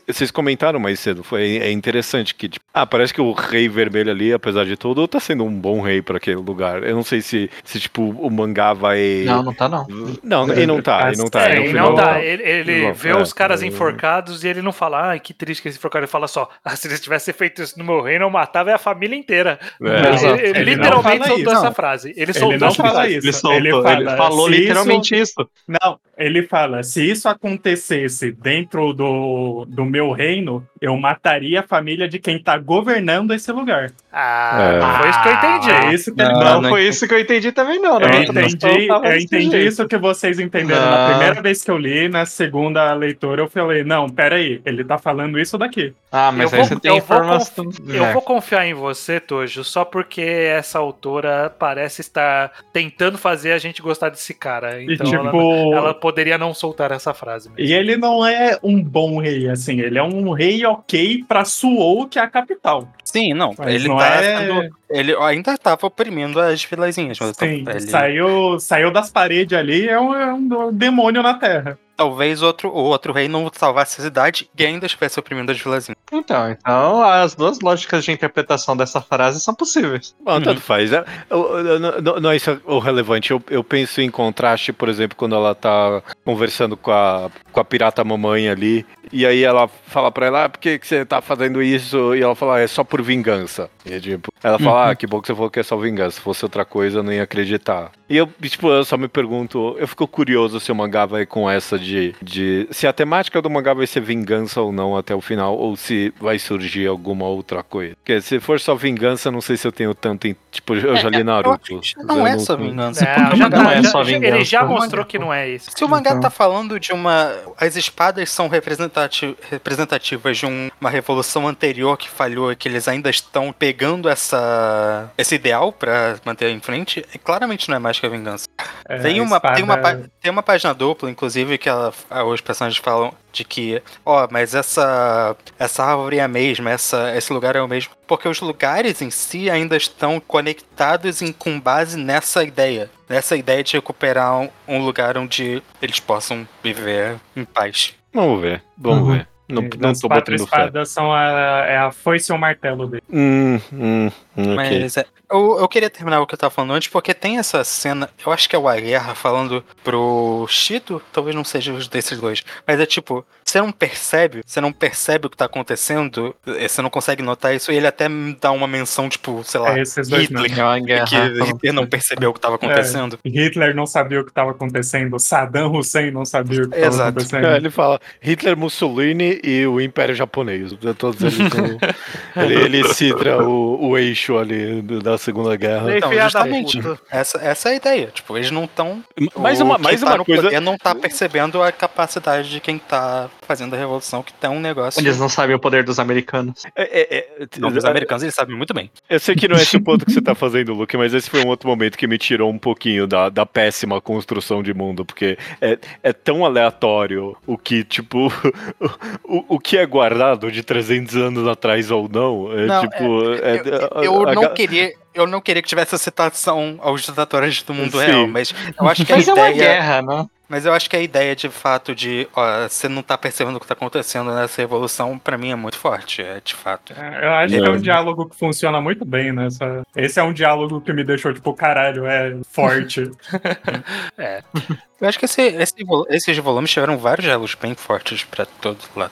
vocês comentaram mais cedo, foi é interessante que, tipo, ah, parece que o rei vermelho ali, apesar de tudo, tá sendo um bom rei pra aquele lugar. Eu não sei se, se tipo, o mangá vai.
Não, não tá não.
Não, ele não tá, ele não tá.
É,
no
e
final-
não dá. Ele, ele
Não,
vê
é,
os caras
é.
enforcados e ele não fala, ai, que triste que eles enforcaram. Ele fala só, ah, se eles tivessem feito isso no meu reino, eu matava a família inteira.
É.
Ele, ele
Ele
literalmente soltou
isso.
essa frase. Ele
Ele
soltou
não
essa
fala
frase.
isso.
Ele, soltou,
Ele
ele, falou literalmente isso.
Não, ele fala: se isso acontecesse dentro do, do meu reino, eu mataria a família de quem tá governando esse lugar.
Ah,
É.
não foi isso que eu entendi.
É isso que ele
Não,
não,
não foi isso que eu entendi também, não.
Eu
né?
entendi,
tava
eu entendi
jeito.
isso que vocês entenderam
Não.
na primeira vez que eu li, na segunda leitura eu falei, não, peraí, ele tá falando isso daqui.
Ah, mas
Eu
aí
vou-
você tem
eu vou
informação.
Eu vou confiar em você, Tojo, só porque essa autora parece estar tentando fazer a gente gostar desse cara.
E
Então
tipo,
ela, ela poderia não soltar essa frase. mesmo.
e ele não é um bom rei, assim, ele é um rei ok pra Suou, que é a capital.
Sim, não.
Mas
ele
não
tá
é-
sendo- Ele ainda tava oprimindo as vilazinhas. Mas
Sim,
ele-
saiu, saiu das paredes ali, é um, é um demônio na terra.
Talvez outro, o outro rei não salvasse a cidade e ainda estivesse oprimindo as vilazinhas.
Então, então, as duas lógicas de interpretação dessa frase são possíveis.
Bom, tanto faz. É, eu- eu- não- não, não é isso o relevante. Eu, eu penso em contraste, por exemplo, quando ela tá conversando com a, com a pirata mamãe ali. E aí ela fala pra ela, ah, por que, que você tá fazendo isso? E ela fala, ah, é só por vingança. E, tipo, ela fala, ah, que bom que você falou que é só vingança. Se fosse outra coisa, eu não ia acreditar. E eu, tipo, eu só me pergunto, eu fico curioso se o mangá vai com essa de, de. Se a temática do mangá vai ser vingança ou não até o final, ou se vai surgir alguma outra coisa. Porque se for só vingança, não sei se eu tenho tanto. em- Tipo, eu já li Naruto.
Não é só vingança.
É, já tá-
não é
já-
só
já- Ele
vingança.
já mostrou que não é isso.
Se o mangá
Então.
tá falando de uma. As espadas são representati- representativas de um- uma revolução anterior que falhou e que eles ainda estão pegando essa, esse ideal pra manter em frente, é, claramente não é mais que a vingança.
É,
Tem uma, tem, uma,
espada-
tem uma página dupla, inclusive, que ela, os personagens falam de que, ó, mas essa, essa árvore é a mesma, essa, esse lugar é o mesmo. Porque os lugares em si ainda estão conectados em, com base nessa ideia. Nessa ideia de recuperar um, um lugar onde eles possam viver em paz.
Vamos ver, vamos
Uhum.
ver. Não,
As
não tô
quatro
botando fé.
espadas são a, é a foice e o martelo dele.
Hum, hum, hum, ok.
Mas é, eu, eu queria terminar o que eu tava falando antes, porque tem essa cena, eu acho que é o Aguerra falando pro Shito, talvez não seja os desses dois, mas é tipo, você não percebe, você não percebe o que tá acontecendo, eh, você não consegue notar isso, e ele até me dá uma menção, tipo, sei lá,
É esses dois
Hitler.
É
que Hitler não percebeu o que tava acontecendo.
Hitler não sabia o que estava acontecendo, Saddam Hussein não sabia o que estava
Exato.
acontecendo.
É, ele fala Hitler, Mussolini e o Império Japonês. Todos eles são- ele, ele citra o, o eixo ali do- da Segunda Guerra.
Então, justamente. Essa, essa é a ideia, tipo, eles não estão
Mais uma, mais
tá
uma coisa.
poder não tá percebendo a capacidade de quem tá fazendo a revolução, que tá um negócio.
Eles não sabem o poder dos americanos.
É, é, é,
Não, os americanos eles sabem muito bem.
Eu sei que não é esse o ponto que você tá fazendo, Luke, mas esse foi um outro momento que me tirou um pouquinho da, da péssima construção de mundo, porque é, é tão aleatório o que, tipo, o, o que é guardado de 300 anos atrás ou não. É
Não,
tipo. é-
Eu,
a-
eu
a-
não queria. Eu não queria que tivesse a citação aos ditadores do mundo
Sim.
real, mas eu acho que a
Mas é uma
ideia.
guerra, não?
Mas eu acho que a ideia de fato de ó, você não tá percebendo o que tá acontecendo nessa revolução, pra mim é muito forte, é de fato.
É, Eu acho que é um diálogo que funciona muito bem nessa. Esse é um diálogo que me deixou, tipo, caralho, é forte.
Eu acho que esse- esse esses volumes tiveram vários diálogos bem fortes pra todo lado.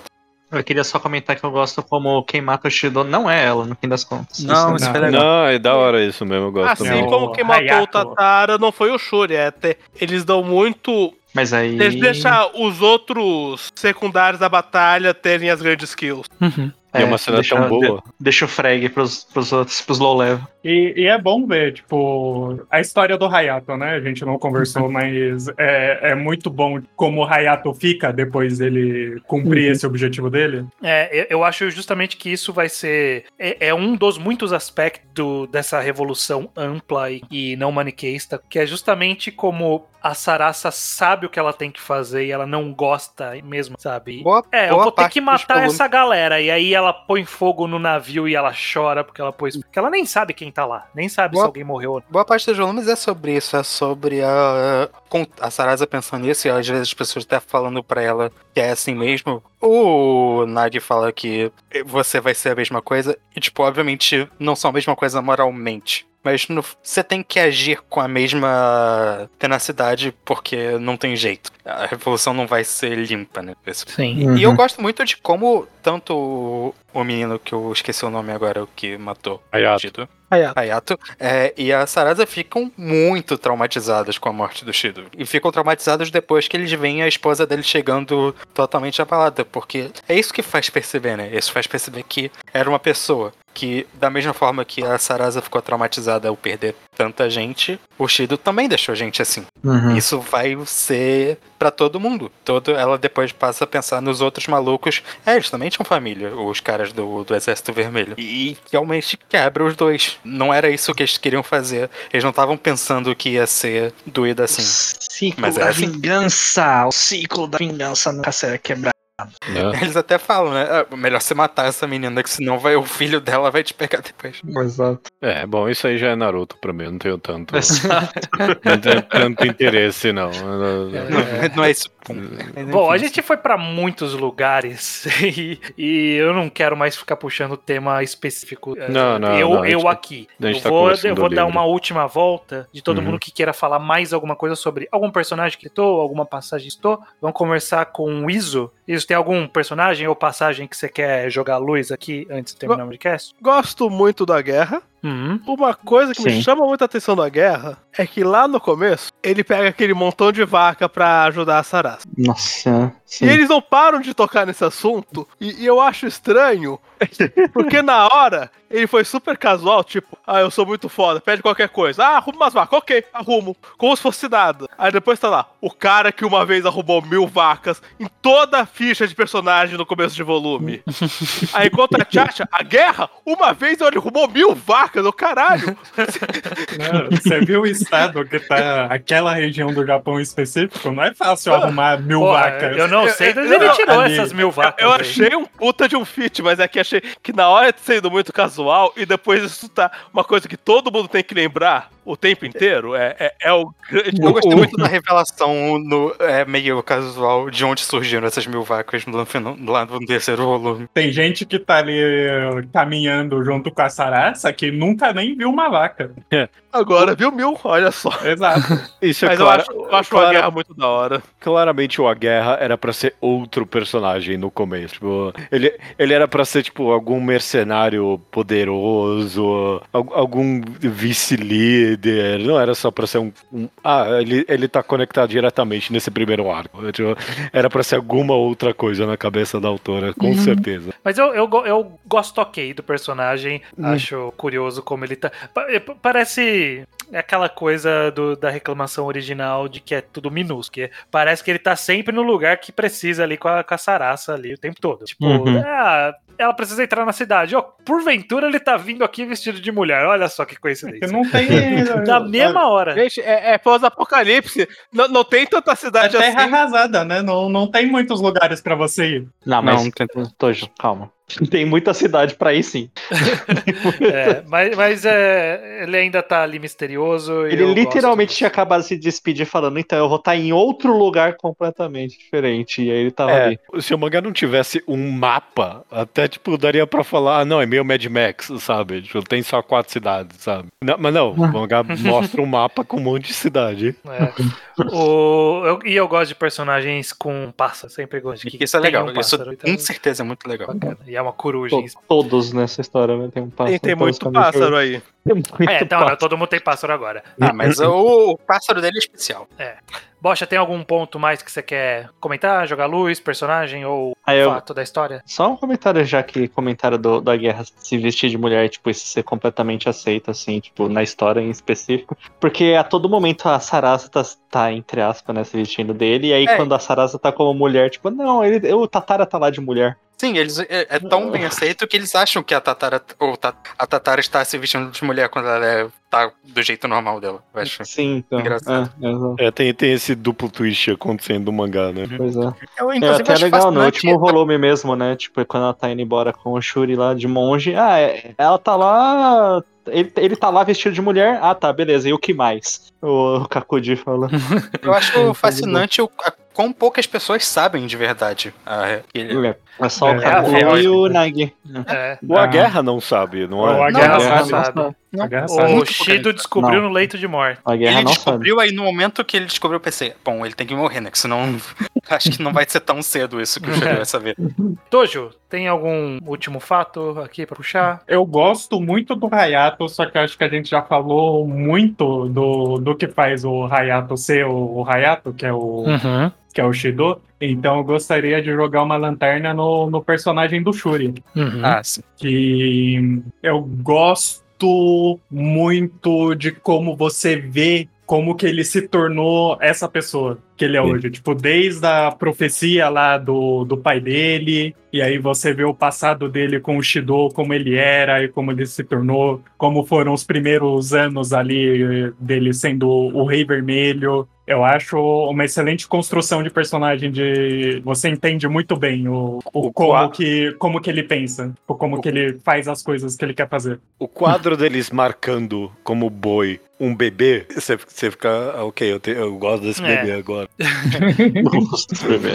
Eu queria só comentar que eu gosto como quem mata o Shido não é ela, no fim das contas.
Não, isso
não.
foi legal.
Não, é da hora isso mesmo, eu gosto
Assim
também.
É o
como quem matou o
Hayato.
Tatara não foi o Shuri, é até, eles dão muito.
Mas aí.
Eles deixam os outros secundários da batalha terem as grandes kills.
E é uma cena
deixa,
tão boa.
de- deixa o frag pros, pros outros, pros low level.
E, e é bom ver, tipo, a história do Hayato, né? A gente não conversou, mas é, é muito bom como o Hayato fica depois dele cumprir esse objetivo dele.
É, eu- eu acho justamente que isso vai ser. É, é um dos muitos aspectos do- dessa revolução ampla e, e não maniqueísta, que é justamente como a Sarasa sabe o que ela tem que fazer e ela não gosta mesmo, sabe?
Boa,
É, eu
boa
vou ter que matar essa galera. E aí ela põe fogo no navio e ela chora porque ela pôs. Porque ela nem sabe quem tá lá. Nem sabe
Boa-
se alguém morreu ou não.
Boa parte dos volumes é sobre isso, é sobre a, a Sarasa pensando nisso e às vezes as pessoas até falando pra ela que é assim mesmo. O Nagi fala que você vai ser a mesma coisa e, tipo, obviamente não são a mesma coisa moralmente. Mas no- você tem que agir com a mesma tenacidade porque não tem jeito. A revolução não vai ser limpa, né? Isso.
Sim.
E eu gosto muito de como tanto o, o menino que eu esqueci o nome agora, o que matou o
Hayato.
Tito.
Hayato.
Hayato é, e a Sarasa ficam muito traumatizadas com a morte do Shido. E ficam traumatizadas depois que eles veem a esposa dele chegando totalmente abalada. Porque é isso que faz perceber, né? Isso faz perceber que era uma pessoa que, da mesma forma que a Sarasa ficou traumatizada ao perder tanta gente, o Shido também deixou a gente assim.
Uhum.
Isso vai ser pra todo mundo. Todo, ela depois passa a pensar nos outros malucos. É, eles também tinham família, os caras do, do Exército Vermelho. E realmente quebra os dois. Não era isso que eles queriam fazer. Eles não estavam pensando que ia ser doído assim.
Ciclo
Mas é
da
assim.
vingança. O ciclo da vingança nunca será quebrado.
Né?
Eles até falam, né? "Ah, melhor você matar essa menina, que senão vai, o filho dela vai te pegar depois.
Exato.
É, bom, isso aí já é Naruto pra mim, eu não tenho tanto, não tenho tanto interesse, não.
Não, não é isso. Mas,
Bom, a gente foi pra muitos lugares e, e eu não quero mais ficar puxando o tema específico. eh,
Não, não,
Eu,
não, a
eu
gente-
aqui. Eu
tá
vou, eu vou dar uma última volta de todo
Uhum.
mundo que queira falar mais alguma coisa sobre algum personagem que citou, alguma passagem que citou. Vamos conversar com o Iso. Iso, tem algum personagem ou passagem que você quer jogar luz aqui antes de terminar o podcast?
Gosto muito da guerra.
Uhum.
Uma coisa que me
Sim.
chama muita atenção da guerra é que lá no começo ele pega aquele montão de vaca pra ajudar a Sarasa.
Nossa, sim.
E eles não param de tocar nesse assunto. E, e eu acho estranho, porque na hora ele foi super casual, tipo, ah, eu sou muito foda, pede qualquer coisa. Ah, arruma umas vacas, ok, arrumo. Como se fosse nada. Aí depois tá lá, o cara que uma vez arrumou mil vacas em toda a ficha de personagem no começo de volume. Aí enquanto a Tchatcha, a guerra, uma vez ele arrumou mil vacas, o caralho.
Não, Você viu o estado que tá aquela região do Japão específico? Não é fácil arrumar mil
Porra,
vacas.
eu não sei de onde
eu-
ele
eu-
tirou
ali-
essas mil vacas.
Eu
aí.
achei um puta de um fit, mas é que achei que na hora de sendo muito casual e depois isso tá uma coisa que todo mundo tem que lembrar o tempo inteiro, é, é, é o grande.
Eu gostei muito da revelação no, é, meio casual de onde surgiram essas mil vacas lá no terceiro volume.
Tem gente que tá ali caminhando junto com a Sarasa que nunca nem viu uma vaca.
Agora, viu, Mil? Olha só.
Exato.
Isso é
Mas
clara-
eu acho, eu acho
clara-
uma guerra muito da hora.
Claramente o A Guerra era pra ser outro personagem no começo. Tipo, ele, ele era pra ser, tipo, algum mercenário poderoso, al- algum vice-líder. Não era só pra ser um. um- ah, ele, ele tá conectado diretamente nesse primeiro arco. Tipo, era pra ser alguma outra coisa na cabeça da autora, com certeza.
Mas eu, eu, eu gosto ok do personagem,
Hum.
acho curioso como ele tá. pa- é, aquela coisa do- da reclamação original de que é tudo minúsculo. que parece que ele tá sempre no lugar que precisa ali com a, com a Sarasa ali o tempo todo. Tipo,
Uhum.
ah, ela precisa entrar na cidade. Ó, porventura ele tá vindo aqui vestido de mulher. Olha só que
Que
coincidência.
não tem.
Na mesma hora.
Gente, é, é pós-apocalipse. Não, não tem tanta
É
cidade
terra
assim.
arrasada, né? Não, não tem muitos lugares pra você ir.
Não,
Não,
mas.
não tem-
Tojo, calma. Tem muita cidade pra ir, sim.
É, mas mas é, ele ainda tá ali misterioso.
Ele literalmente
gosto.
tinha acabado de se despedir falando, então eu vou estar em outro lugar completamente diferente. E aí ele tava
É,
ali.
se o mangá não tivesse um mapa, até tipo, daria pra falar, ah, não, é meio Mad Max, sabe? Tipo, tem só quatro cidades, sabe? Não, mas não, o mangá mostra um mapa com um monte de cidade.
É. O, eu- e eu gosto de personagens com pássaro. Sempre gosto de que
Isso é legal.
um
Isso
pássaro, então,
com certeza é muito legal.
bacana. E é uma coruja.
To- Todos nessa história, né? Tem um pássaro.
Tem, tem muito pássaro aí.
Tem muito
É, então,
pássaro.
todo mundo tem pássaro agora.
Ah, mas o, o pássaro dele é especial.
Bocha, tem algum ponto mais que você quer comentar? Jogar luz, personagem ou
Aí eu-
fato da história?
Só um comentário já que comentaram do, da guerra se vestir de mulher, tipo, isso ser completamente aceito, assim, tipo, na história em específico. Porque a todo momento a Sarasa tá, tá entre aspas, né, se vestindo dele, e aí
É.
quando a Sarasa tá como mulher, tipo, não, ele, o Tatara tá lá de mulher.
Sim, eles é, é tão bem aceito que eles acham que a Tatara, ou Ta- a Tatara está se vestindo de mulher quando ela é, tá do jeito normal dela. Eu acho.
Sim, então.
Engraçado.
É.
É, tem, tem esse duplo twist acontecendo no mangá, né?
Pois é.
Eu,
É até legal, no
fascinante-
último volume mesmo, né? Tipo, quando ela tá indo embora com o Shuri lá de monge. Ah, é- ela tá lá. Ele, ele tá lá vestido de mulher. Ah, tá, beleza. E o que mais? O, o Kakudi fala.
Eu acho fascinante o, a, quão poucas pessoas sabem de verdade. a- ele-
É, é só
É,
o Kakudi
é,
e o Nagi.
É.
O A
Ah.
Guerra não sabe, não é?
O A
Não,
Guerra
não,
sabe.
sabe.
Não.
A guerra sabe.
O Shido descobriu
Não.
no leito de morte.
A guerra
Ele
não
descobriu aí no momento que ele descobriu, eu pensei, bom, ele tem que morrer, né? Que senão acho que não vai ser tão cedo isso que o Shiryu vai saber.
Tojo, tem algum último fato aqui pra puxar?
Eu gosto muito do Hayato, só que acho que a gente já falou muito do, do que faz o Hayato ser o, o Hayato, que é o,
Uhum.
que é o Shido. Então eu gostaria de jogar uma lanterna no, no personagem do Shuri.
Uhum.
Ah, sim.
que eu gosto muito de como você vê como que ele se tornou essa pessoa que ele é hoje. Tipo, desde a profecia lá do, do pai dele, e aí você vê o passado dele com o Shido, como ele era e como ele se tornou, como foram os primeiros anos ali dele sendo o Rei Vermelho. Eu acho uma excelente construção de personagem de você entende muito bem o, o
O
como
qua-
que como que ele pensa, o como que ele faz as coisas que ele quer fazer.
O quadro deles marcando como boi um bebê, você, você fica, ok, eu, te- eu gosto desse
É.
bebê agora.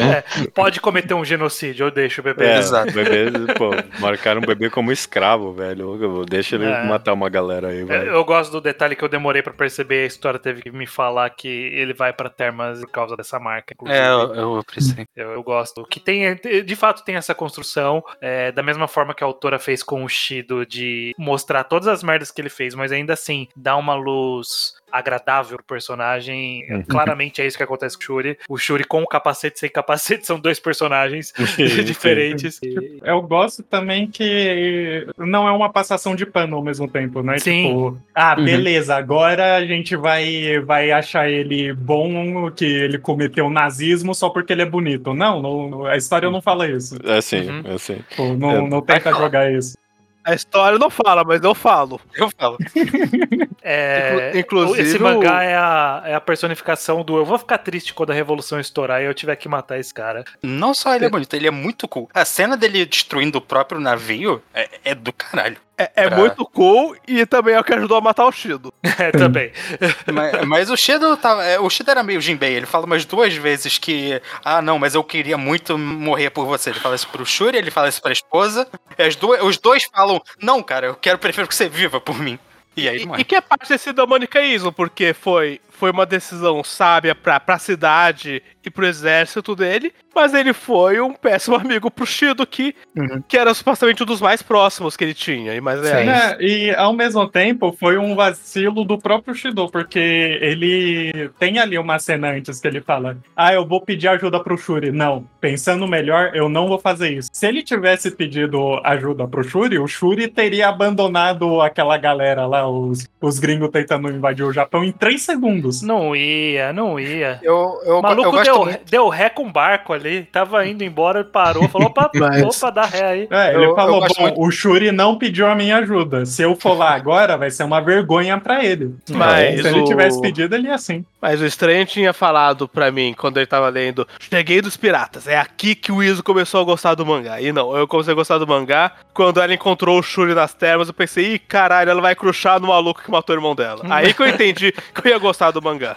É.
Pode cometer um genocídio, eu deixo o bebê.
É,
Exato.
o bebê, pô, marcaram um bebê como escravo, velho. Deixa ele
É.
matar uma galera aí,
Eu,
velho.
eu gosto do detalhe que eu demorei pra perceber. A história teve que me falar que ele vai pra Termas por causa dessa marca. inclusive.
É, eu, eu apreciei.
Eu, eu gosto. Que tem, de fato, tem essa construção. é, da mesma forma que a autora fez com o Shido, de mostrar todas as merdas que ele fez, mas ainda assim dar uma luz agradável pro personagem.
Uhum.
Claramente é isso que acontece com o Shuri. O Shuri com o capacete sem capacete são dois personagens diferentes. E-
Eu gosto também que não é uma passação de pano ao mesmo tempo, né?
Sim.
Tipo, ah,
Uhum.
beleza, agora a gente vai, vai achar ele bom, que ele cometeu nazismo só porque ele é bonito. Não, não- a história não fala isso.
É assim,
Uhum.
é assim.
Tipo, não, não tenta jogar isso.
A história não fala, mas eu falo.
Eu falo.
É,
Inclu- inclusive
esse mangá é a, é a personificação do eu vou ficar triste quando a revolução estourar e eu tiver que matar esse cara.
Não só ele é bonito, ele é muito cool. A cena dele destruindo o próprio navio é, é do caralho.
É, é
Pra-
muito cool e também é o que ajudou a matar o Shido.
É, também.
mas, mas o Shido tava. é, O Shido era meio Jinbei. Ele fala umas duas vezes que. Ah, não, mas eu queria muito morrer por você. Ele fala isso pro Shuri, ele fala isso pra esposa. E as duas, os dois falam: Não, cara, eu quero, prefiro que você viva por mim. E aí
E, e que é parte desse demonicaísmo, porque foi, foi uma decisão sábia pra, pra cidade e pro exército dele, mas ele foi um péssimo amigo pro Shido, que,
Uhum.
que era supostamente um dos mais próximos que ele tinha. E mais é,
É, e ao mesmo tempo foi um vacilo do próprio Shido, porque ele tem ali uma cena antes que ele fala: Ah, eu vou pedir ajuda pro Shuri. Não, pensando melhor, eu não vou fazer isso. Se ele tivesse pedido ajuda pro Shuri, o Shuri teria abandonado aquela galera lá, os, os gringos tentando invadir o Japão em três segundos.
Não ia, não ia.
Eu, eu,
O maluco
eu gosto
deu,
muito.
deu ré com o barco ali, tava indo embora, parou, falou: opa,
Mas-
opa, dá ré aí.
É, ele
Eu-
falou: Bom,
muito-
o Shuri não pediu a minha ajuda. Se eu for lá agora, vai ser uma vergonha pra ele.
Mas
Se ele tivesse pedido, ele ia assim.
Mas o estranho tinha falado pra mim quando ele tava lendo: Cheguei dos piratas. É aqui que o Iso começou a gostar do mangá. E não, eu comecei a gostar do mangá. Quando ela encontrou o Shuri nas termas, eu pensei: ih, caralho, ela vai crushar no maluco que matou o irmão dela. Aí que eu entendi que eu ia gostar do mangá.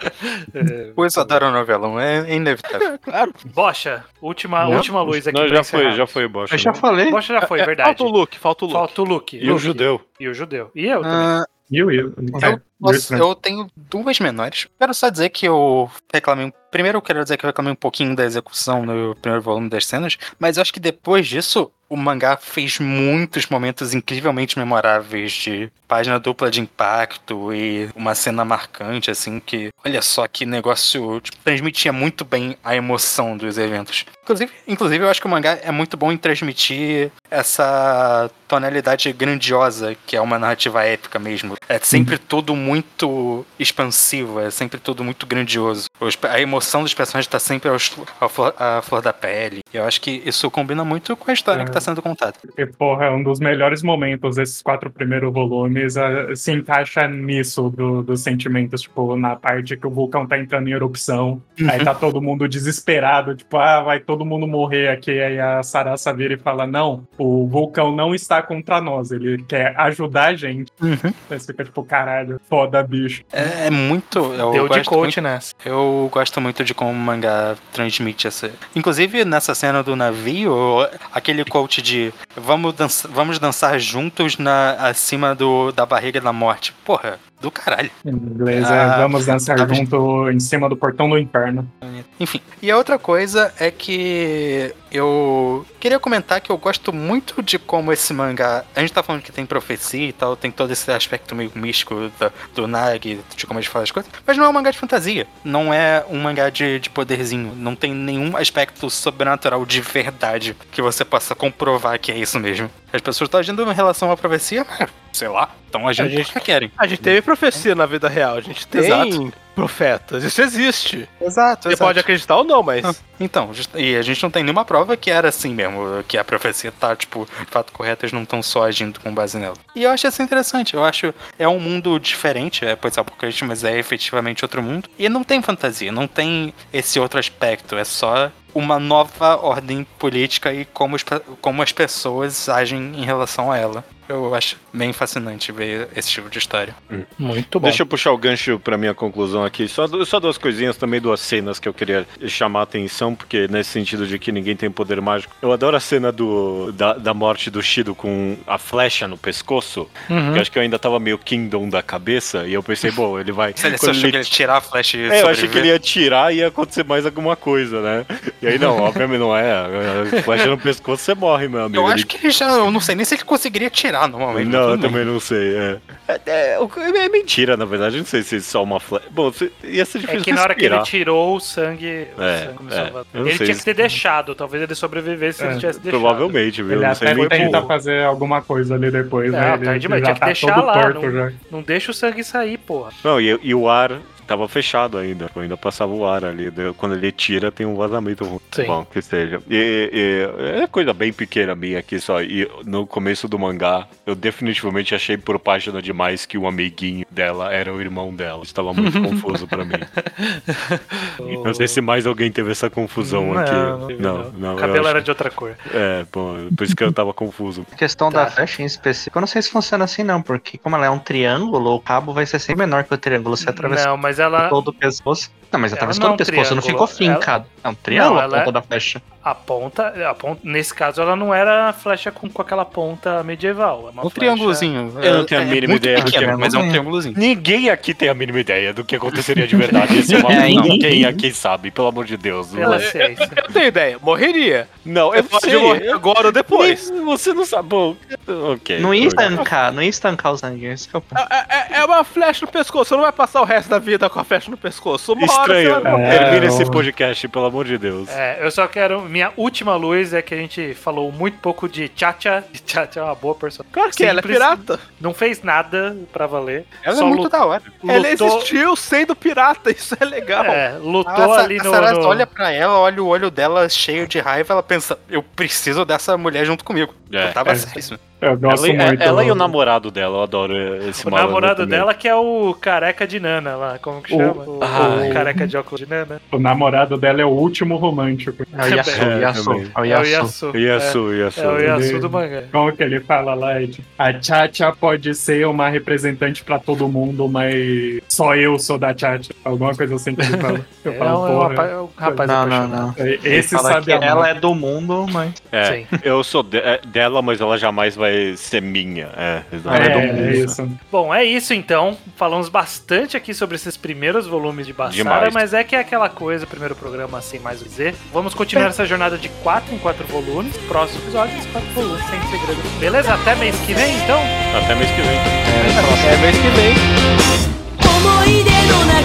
O Isso adora novelão, é inevitável.
Claro.
Bocha, última,
Não.
última luz aqui
Não, já foi, já foi o Bosch.
Eu já falei.
Bocha já foi,
É,
verdade.
Falta o look, falta o look.
Falta o Luke.
E o
Luke.
judeu.
E o judeu. E eu também.
Ah,
E o Will.
eu, posso- eu tenho duas menores. Quero só dizer que eu reclamei. um- Primeiro, eu quero dizer que eu reclamei um pouquinho da execução no primeiro volume das cenas, mas eu acho que depois disso, o mangá fez muitos momentos incrivelmente memoráveis de página dupla de impacto e uma cena marcante, assim, que olha só que negócio tipo, transmitia muito bem a emoção dos eventos. Inclusive, inclusive, eu acho que o mangá é muito bom em transmitir essa tonalidade grandiosa que é uma narrativa épica mesmo. É sempre tudo muito expansivo, é sempre tudo muito grandioso. Os- A emoção dos personagens tá sempre à flor, flor da pele. E eu acho que isso combina muito com a história
É.
que tá sendo contada.
E, porra, é um dos melhores momentos desses quatro primeiros volumes. ah, se encaixa nisso do- dos sentimentos, tipo, na parte que o vulcão tá entrando em erupção. Aí tá todo mundo desesperado, tipo, ah, vai todo mundo morrer aqui. Aí a Sarasa vira e fala: Não, o vulcão não está contra nós, ele quer ajudar a gente. Aí você fica tipo, caralho, foda, bicho.
É, é muito. Eu
Deu de
gosto
coach
muito-
nessa.
Eu gosto muito de como o mangá transmite essa. Inclusive, nessa cena do navio, aquele de vamos, vamos dançar juntos na, acima do, da barriga da morte. Porra, do caralho.
Em inglês é
Ah,
vamos dançar
tá-
junto em cima do portão do inferno.
Enfim, e a outra coisa é que eu queria comentar que eu gosto muito de como esse mangá. A gente tá falando que tem profecia e tal, tem todo esse aspecto meio místico do, do Nag, de como a gente fala as coisas, mas não é um mangá de fantasia. Não é um mangá de, de poderzinho. Não tem nenhum aspecto sobrenatural de verdade que você possa comprovar que é isso mesmo. As pessoas estão agindo em relação à profecia, mas, sei lá, estão agindo
A gente-
porque querem.
A gente teve profecia na vida real, a gente tem
Exato.
profetas, isso existe.
Exato,
Você pode acreditar ou não, mas.
Ah, Então, e a gente não tem nenhuma prova que era assim mesmo, que a profecia tá, tipo, de fato correta, eles não estão só agindo com base nela. E eu acho isso interessante, eu acho, é um mundo diferente, é pode ser apocalipse, mas é efetivamente outro mundo. E não tem fantasia, não tem esse outro aspecto, é só uma nova ordem política e como, como as pessoas agem em relação a ela. Eu acho bem fascinante ver esse tipo de história.
Muito bom.
Deixa eu puxar o gancho pra minha conclusão aqui. Só, só duas coisinhas também, duas cenas que eu queria chamar a atenção, porque nesse sentido de que ninguém tem poder mágico. Eu adoro a cena do, da, da morte do Shido com a flecha no pescoço.
Uhum.
Que eu acho que eu ainda tava meio Kingdom da cabeça. E eu pensei, bom, ele vai.
Você, achou
ele-
que ele ia tirar a flecha e
É, eu achei que ele ia tirar e ia acontecer mais alguma coisa, né? E aí não, obviamente não é. A Flecha no pescoço você morre, meu amigo.
Eu acho que ele já. Eu não sei nem se ele conseguiria tirar normalmente.
não, eu também não sei. É. É, é, é mentira, na verdade. Eu não sei se é só uma flecha. Bom, se- ia ser
É
difícil
que na hora que ele tirou o sangue, o
É,
sangue começou
é.
a Ele
sei
tinha
se-
que ter deixado, talvez ele sobrevivesse se
É,
ele tivesse deixado.
Provavelmente, viu?
Ele
Não sei
até
nem
tenta
como.
fazer alguma coisa ali depois,
Não,
né?
tá
Ele,
demais,
ele
tinha que
tá
deixar lá,
torto
não-
já.
Não deixa o sangue sair, porra.
Não, e, e o ar tava fechado ainda. Ainda passava o ar ali. Quando ele tira, tem um vazamento ruim.
Sim.
Bom, que seja. E, e- é coisa bem pequena minha aqui só. E no começo do mangá, eu definitivamente achei por página demais que o amiguinho dela era o irmão dela. Estava muito confuso pra mim. Não sei se mais alguém teve essa confusão
Não,
aqui.
não
não,
não. O cabelo
acho-
era de outra cor.
É, bom, por isso que eu tava confuso.
A questão
Tá.
da flecha em específico, eu não sei se funciona assim não, porque como ela é um triângulo, o cabo vai ser sempre menor que o triângulo. Se atravessar
Não, mas ela
todo o pescoço. Não, mas
Ela não é
todo
um
o pescoço, não ficou fincado. É um triângulo
Não,
a
ela
ponta
é-
da flecha.
Aponta, aponta. Nesse caso, ela não era flecha com, com aquela ponta medieval. É uma
Um
flecha-
triângulozinho.
Eu não tenho a mínima
muito
ideia do que
é.
mas é um triângulozinho.
Ninguém aqui tem a mínima ideia do que aconteceria de verdade. Esse é uma
É,
ninguém aqui sabe, pelo amor de Deus.
Pela
Eu,
ciência.
eu tenho ideia, morreria.
Não, eu
Pode
sei.
morrer
eu-
agora ou depois.
Nem- Você não sabe. Bom, ok.
Não ia estancar, não ia estancar o sangue. Esse que é.
É, é- é uma flecha no pescoço, você não vai passar o resto da vida com a flecha no pescoço. Uma hora
Estranho.
É,
Termina
eu-
esse podcast, pelo amor de Deus.
É, eu só quero. Minha última luz é que a gente falou muito pouco de Chacha. E Chacha é uma boa personagem.
Claro que ela é
Simples,
pirata.
Não fez nada pra valer.
Ela
só
é muito da hora.
Ela
lutou,
existiu sendo pirata, isso é legal.
é, lutou
A,
ali
a
no.
Sarasa
no-
olha pra ela, olha o olho dela cheio de raiva, ela pensa, eu preciso dessa mulher junto comigo.
É.
Eu tava
É.
sério.
Eu gosto
Ela,
muito.
ela e o namorado dela, eu adoro esse
O
malandro
namorado
também.
dela que é o careca de Nana lá, como que
O-
chama? O,
Ai.
o careca de óculos de Nana.
O namorado dela é o último romântico.
É o Yasu,
É,
Yasu, é o
É o
Yasu.
Yasu.
Yasu,
É,
Yasu.
é o Yasu
Ele-
do mangá.
Como que ele fala lá? é tipo, A Chacha pode ser uma representante pra todo mundo, mas só eu sou da Chacha. Alguma coisa assim que ele fala. Eu
É
falo,
é um
porra.
rapaz, é um rapaz
Não, não, não.
Esse
Ele fala
sabe
que ela é do mundo, mas.
É,
Sim.
eu sou de- é, dela, mas ela jamais vai ser minha. É, ela é do
É,
mundo.
é isso.
Bom, é isso então. Falamos bastante aqui sobre esses primeiros volumes de Bassara,
Demais.
mas é que é aquela coisa, primeiro programa sem mais o que dizer. Vamos continuar essa jornada de 4 em 4 volumes. Próximo episódio, os 4 volumes, sem segredo. Beleza? Até mês que vem, então.
Até mês que vem.
É mês que vem.
思い出の中